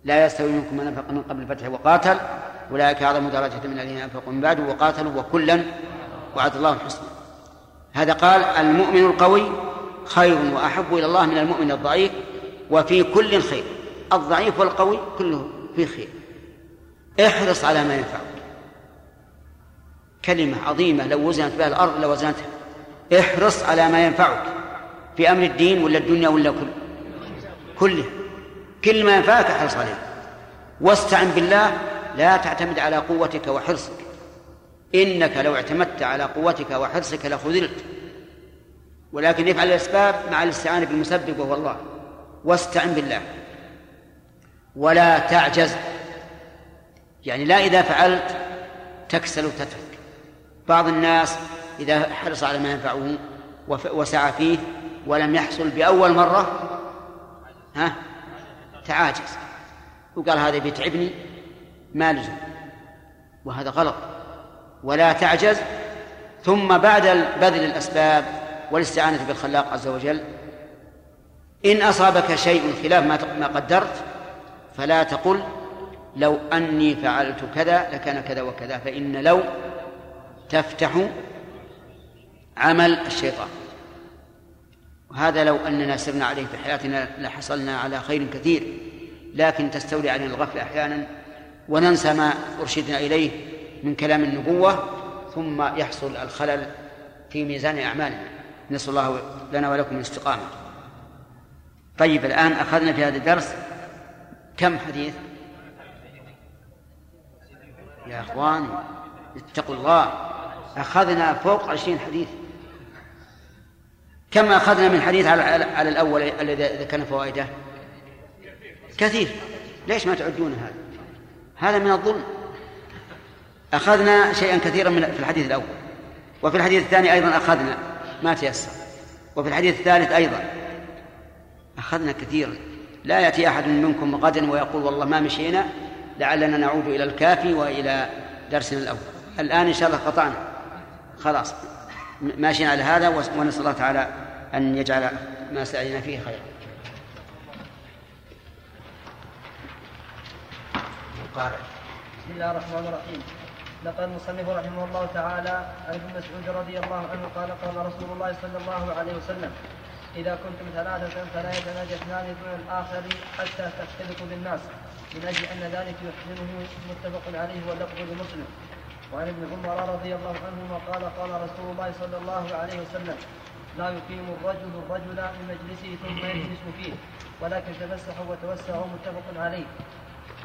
لا يستوي منكم من أنفق من قبل الفتح وقاتل أولئك أعظم درجة من الذين أنفقوا من بعد وقاتلوا وكلا وعد الله الحسنى. هذا قال المؤمن القوي خير وأحب إلى الله من المؤمن الضعيف وفي كل خير. الضعيف والقوي كله في خير. احرص على ما ينفعك. كلمة عظيمة لو وزنت بها الأرض لوزنتها. احرص على ما ينفعك في أمر الدين ولا الدنيا ولا كل. كله. كل ما ينفعك احرص عليه واستعن بالله لا تعتمد على قوتك وحرصك. إنك لو اعتمدت على قوتك وحرصك لخذلت. ولكن افعل الأسباب مع الاستعانة بالمسبب وهو الله. واستعن بالله. ولا تعجز. يعني لا إذا فعلت تكسل وتترك. بعض الناس إذا حرص على ما ينفعه وسعى فيه ولم يحصل بأول مرة ها؟ تعاجز. وقال هذا بيتعبني ما لزم. وهذا غلط. ولا تعجز. ثم بعد بذل الأسباب والاستعانة بالخلاق عز وجل إن أصابك شيء خلاف ما قدرت فلا تقل لو أني فعلت كذا لكان كذا وكذا فإن لو تفتح عمل الشيطان. وهذا لو أننا سرنا عليه في حياتنا لحصلنا على خير كثير لكن تستولي علينا الغفلة أحيانا وننسى ما أرشدنا إليه من كلام النبوة ثم يحصل الخلل في ميزان أعمالنا. نسأل الله لنا ولكم الاستقامة. طيب الآن أخذنا في هذا الدرس كم حديث؟ يا أخوان اتقوا الله. أخذنا فوق عشرين حديث. كم أخذنا من حديث على, على الأول الذي ذكرنا فوائده. كثير. ليش ما تعدون هذا؟ هذا من الظلم. أخذنا شيئا كثيرا من في الحديث الأول. وفي الحديث الثاني أيضا أخذنا. ما تيسر. وفي الحديث الثالث أيضا. أخذنا كثيرا. لا يأتي أحد منكم غدا ويقول والله ما مشينا لعلنا نعود إلى الكافي وإلى درسنا الأول. الآن إن شاء الله قطعنا. خلاص. ماشيين على هذا ونسأل الله تعالى أن يجعل ما سعينا فيه خيرا. بسم الله الرحمن الرحيم. نقل المصنف رحمه الله تعالى عن ابن مسعود رضي الله عنه قال قال رسول الله صلى الله عليه وسلم إذا كنتم ثلاثة فلا يتناجى اثنان دون الآخر حتى تختلطوا بالناس من أجل أن ذلك يحزنه متفق عليه واللفظ لمسلم. وعن ابن عمر رضي الله عنهما قال قال رسول الله صلى الله عليه وسلم لا يقيم الرجل الرجل من مجلسه ثم يجلس فيه ولكن تفسحوا وتوسعوا متفق عليه.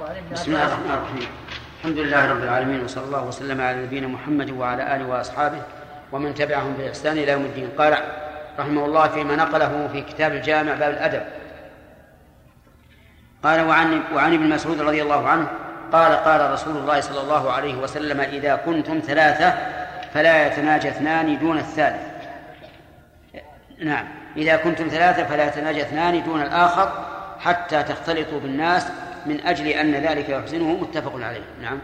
وعن ابن بسم الله الرحمن الرحيم. الحمد لله رب العالمين وصلى الله وسلم على نبينا محمد وعلى آله وأصحابه ومن تبعهم بإحسان إلى يوم الدين. قال رحمه الله فيما نقله في كتاب الجامع باب الأدب. قال وعن وعن ابن مسعود رضي الله عنه قال قال رسول الله صلى الله عليه وسلم إذا كنتم ثلاثة فلا يتناجى اثنان دون الثالث. نعم. إذا كنتم ثلاثة فلا يتناجى اثنان دون الآخر حتى تختلطوا بالناس من أجل أن ذلك يحزنه متفق عليه. نعم.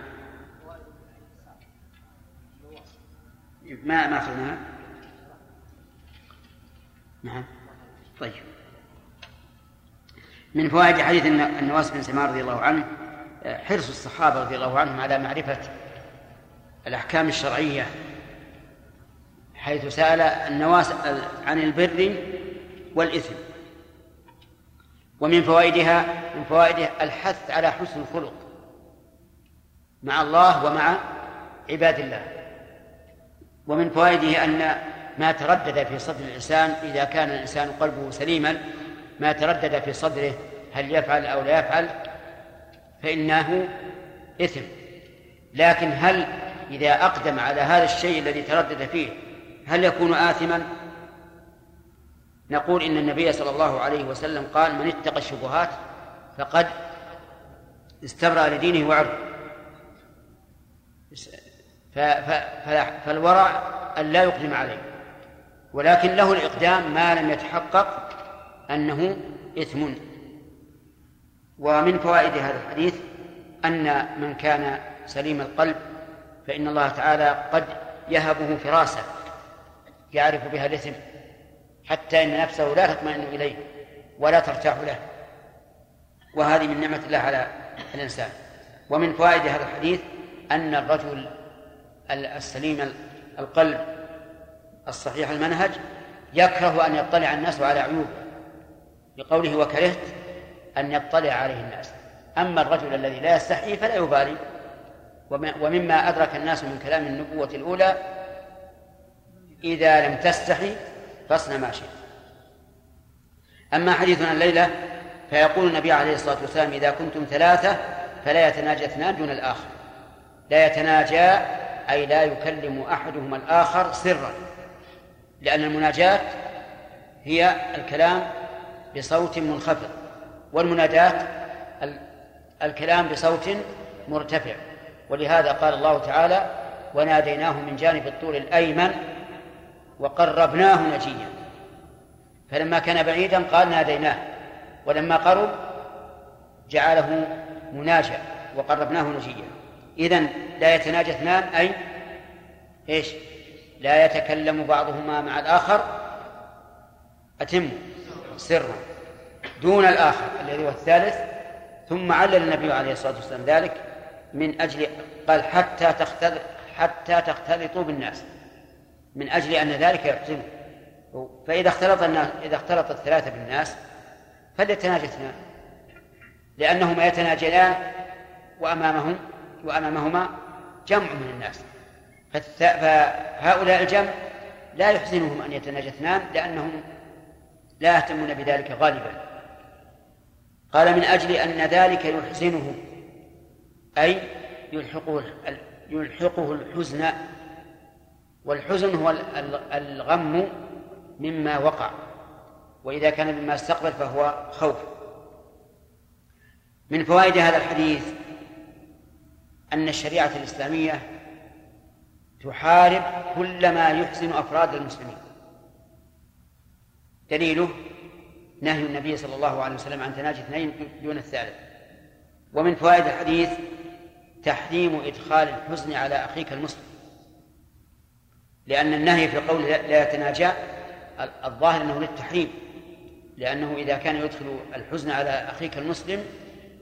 ما ما أخذناها؟ نعم. طيب. من فوائد حديث النواس بن سمار رضي الله عنه حرص الصحابة رضي الله عنهم على معرفة الأحكام الشرعية حيث سأل النواس عن البر والإثم ومن فوائدها من فوائدها الحث على حسن الخلق مع الله ومع عباد الله. ومن فوائده أن ما تردد في صدر الإنسان إذا كان الإنسان قلبه سليما ما تردد في صدره هل يفعل أو لا يفعل فإنه إثم. لكن هل إذا أقدم على هذا الشيء الذي تردد فيه هل يكون آثما؟ نقول إن النبي صلى الله عليه وسلم قال من اتقى الشبهات فقد استبرأ لدينه وعرضه. فالورع أن لا يقدم عليه. ولكن له الإقدام ما لم يتحقق أنه إثم. ومن فوائد هذا الحديث أن من كان سليم القلب فإن الله تعالى قد يهبه فراسة. يعرف بها الإثم حتى إن نفسه لا تطمئن إليه ولا ترتاح له. وهذه من نعمة الله على الإنسان. ومن فوائد هذا الحديث أن الرجل السليم القلب الصحيح المنهج يكره أن يطلع الناس على عيوبه بقوله وكرهت أن يطلع عليه الناس. أما الرجل الذي لا يستحي فلا يبالي. ومما أدرك الناس من كلام النبوة الأولى إذا لم تستحي فاصنع ما شئت. أما حديثنا الليلة فيقول النبي عليه الصلاة والسلام إذا كنتم ثلاثة فلا يتناجى اثنان دون الآخر. لا يتناجى أي لا يكلم أحدهما الآخر سرا لأن المناجاة هي الكلام بصوت منخفض والمناداة الكلام بصوت مرتفع. ولهذا قال الله تعالى وناديناه من جانب الطول الأيمن وقربناه نجيا. فلما كان بعيدا قال ناديناه. ولما قرب جعله مناجا وقربناه نجيا. إذن لا يتناجى اثنان أي إيش؟ لا يتكلم بعضهما مع الآخر. أتم سرا دون الآخر الذي هو الثالث. ثم علل النبي عليه الصلاة والسلام ذلك من أجل قال حتى تختلط حتى تختلطوا بالناس. من أجل أن ذلك يحزنه فإذا اختلط الناس إذا اختلط الثلاثة بالناس فليتناجى اثنان لأنهما يتناجيان وأمامهم وأمامهما جمع من الناس. فهؤلاء الجمع لا يحزنهم أن يتناجى اثنان لأنهم لا يهتمون بذلك غالبا. قال من أجل أن ذلك يحزنه أي يلحقه يلحقه الحزن والحزن هو الغم مما وقع. وإذا كان مما استقبل فهو خوف. من فوائد هذا الحديث أن الشريعة الإسلامية تحارب كل ما يحزن أفراد المسلمين. دليله نهي النبي صلى الله عليه وسلم عن تناجي اثنين دون الثالث. ومن فوائد الحديث تحريم إدخال الحزن على أخيك المسلم. لأن النهي في قول لا يتناجى الظاهر أنه للتحريم. لأنه إذا كان يدخل الحزن على أخيك المسلم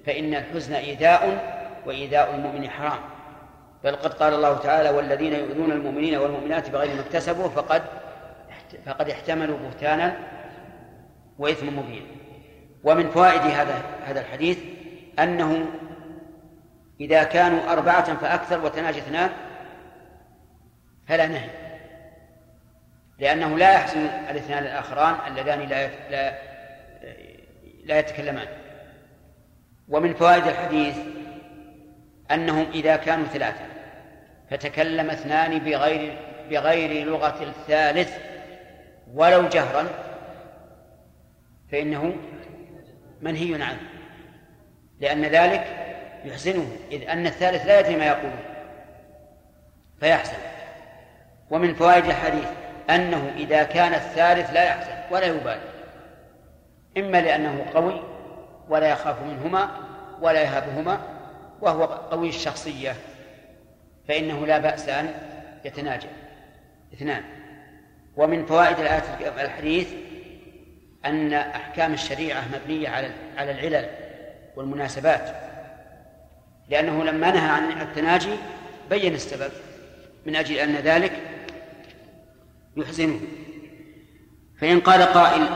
فإن الحزن إيذاء وإيذاء المؤمن حرام. بل قد قال الله تعالى والذين يؤذون المؤمنين والمؤمنات بغير ما اكتسبوا فقد فقد احتملوا بهتانا وإثم مبين. ومن فوائد هذا هذا الحديث أنه إذا كانوا أربعة فأكثر وتناجى اثنان فلا نهي. لأنه لا يحسن الاثنان الآخران اللذان لا لا لا يتكلمان. ومن فوائد الحديث أنهم إذا كانوا ثلاثة فتكلم اثنان بغير بغير لغة الثالث ولو جهرا فإنه منهي عنه. لأن ذلك يحزنه إذ أن الثالث لا يدري ما يقول فيحزن. ومن فوائد الحديث أنه إذا كان الثالث لا يحزن ولا يبالي. إما لأنه قوي ولا يخاف منهما ولا يهابهما وهو قوي الشخصية فإنه لا بأس أن يتناجى. اثنان. ومن فوائد الآية الحديث أن أحكام الشريعة مبنية على على العلل والمناسبات. لأنه لما نهى عن التناجي بين السبب من أجل أن ذلك يحزنه فإن قال قائل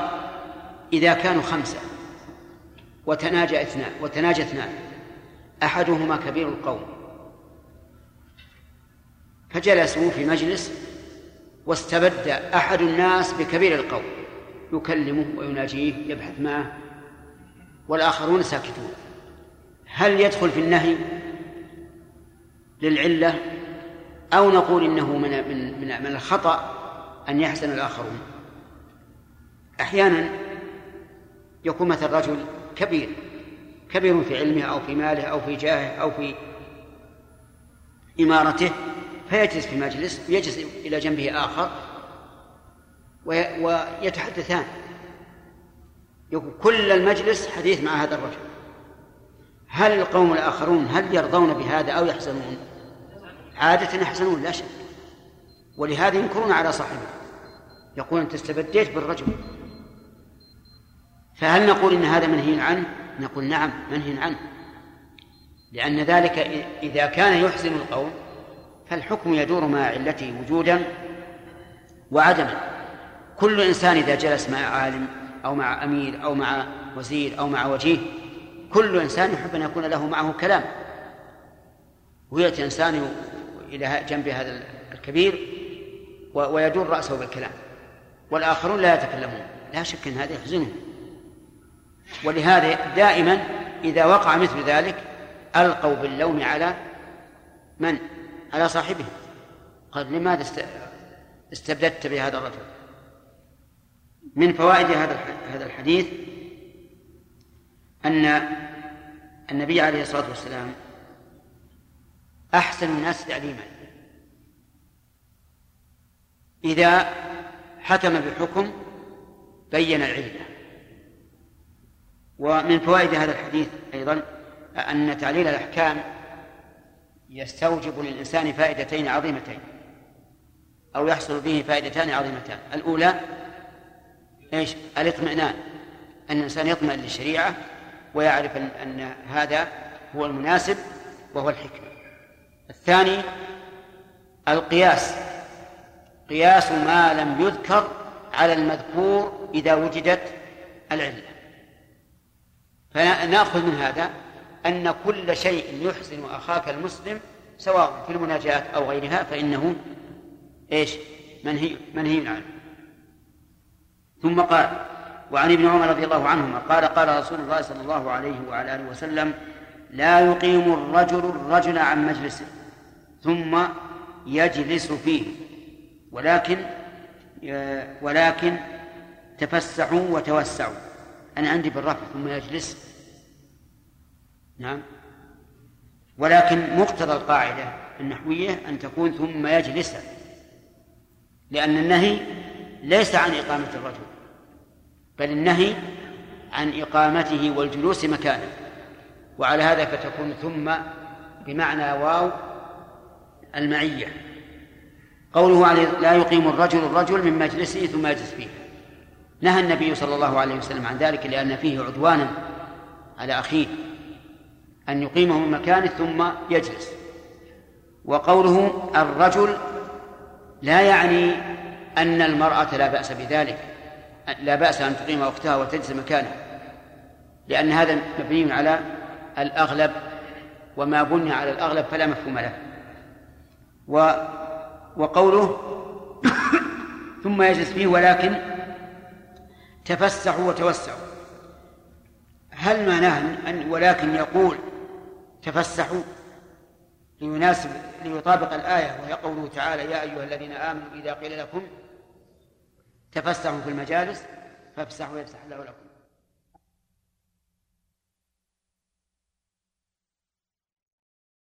إذا كانوا خمسة وتناجى اثنان وتناجى اثنان أحدهما كبير القوم فجلسوا في مجلس واستبد أحد الناس بكبير القوم يكلمه ويناجيه يبحث معه والآخرون ساكتون. هل يدخل في النهي للعلة أو نقول إنه من من من, الخطأ؟ أن يحسن الآخرون. أحيانا يكون مثل رجل كبير كبير في علمه أو في ماله أو في جاهه أو في إمارته فيجلس في مجلس ويجلس إلى جنبه آخر ويتحدثان. يقول كل المجلس حديث مع هذا الرجل. هل القوم الآخرون هل يرضون بهذا أو يحزنون؟ عادة يحزنون لا شك. ولهذا ينكرون على صاحبه. يقول أنت استبديت بالرجل. فهل نقول إن هذا منهي عنه؟ نقول نعم منهي عنه. لأن ذلك إذا كان يحزن القوم فالحكم يدور مع علته وجودا وعدما. كل إنسان إذا جلس مع عالم أو مع أمير أو مع وزير أو مع وجيه كل إنسان يحب أن يكون له معه كلام. ويأتي إنسان إلى جنب هذا الكبير ويدور رأسه بالكلام. والآخرون لا يتكلمون. لا شك أن هذا يحزنهم ولهذا دائما إذا وقع مثل ذلك ألقوا باللوم على من؟ على صاحبه قال لماذا استبددت بهذا الرجل؟ من فوائد هذا هذا الحديث أن النبي عليه الصلاة والسلام أحسن الناس تعليما. إذا حكم بحكم بين العلة. ومن فوائد هذا الحديث أيضا أن تعليل الأحكام يستوجب للإنسان فائدتين عظيمتين أو يحصل به فائدتان عظيمتان. الأولى إيش؟ الاطمئنان أن الإنسان يطمئن للشريعة ويعرف أن, أن هذا هو المناسب وهو الحكمة. الثاني القياس. قياس ما لم يذكر على المذكور إذا وجدت العلة. فنأخذ من هذا أن كل شيء يحسن أخاك المسلم سواء في المناجاة أو غيرها فإنه إيش؟ منهي منهي عنه. ثم قال وعن ابن عمر رضي الله عنهما قال قال رسول الله صلى الله عليه وعلى آله وسلم لا يقيم الرجل الرجل عن مجلسه ثم يجلس فيه. ولكن ولكن تفسحوا وتوسعوا. أنا عندي بالرفع ثم يجلس نعم. ولكن مقتضى القاعدة النحوية أن تكون ثم يجلس لأن النهي ليس عن إقامة الرجل بل النهي عن إقامته والجلوس مكانه. وعلى هذا فتكون ثم بمعنى واو المعية. قوله عليه لا يقيم الرجل الرجل من مجلسه ثم يجلس فيه. نهى النبي صلى الله عليه وسلم عن ذلك لأن فيه عدوانا على أخيه أن يقيمه من مكانه ثم يجلس. وقوله الرجل لا يعني أن المرأة لا بأس بذلك لا بأس أن تقيم أختها وتجلس مكانها لأن هذا مبني على الأغلب وما بني على الأغلب فلا مفهوم له. و وقوله ثم يجلس فيه ولكن تفسحوا وتوسعوا. هل معناه أن ولكن يقول تفسحوا ليناسب ليطابق الآية وهي قوله تعالى يا أيها الذين آمنوا إذا قيل لكم تفسحوا في المجالس فافسحوا يفسح الله لكم.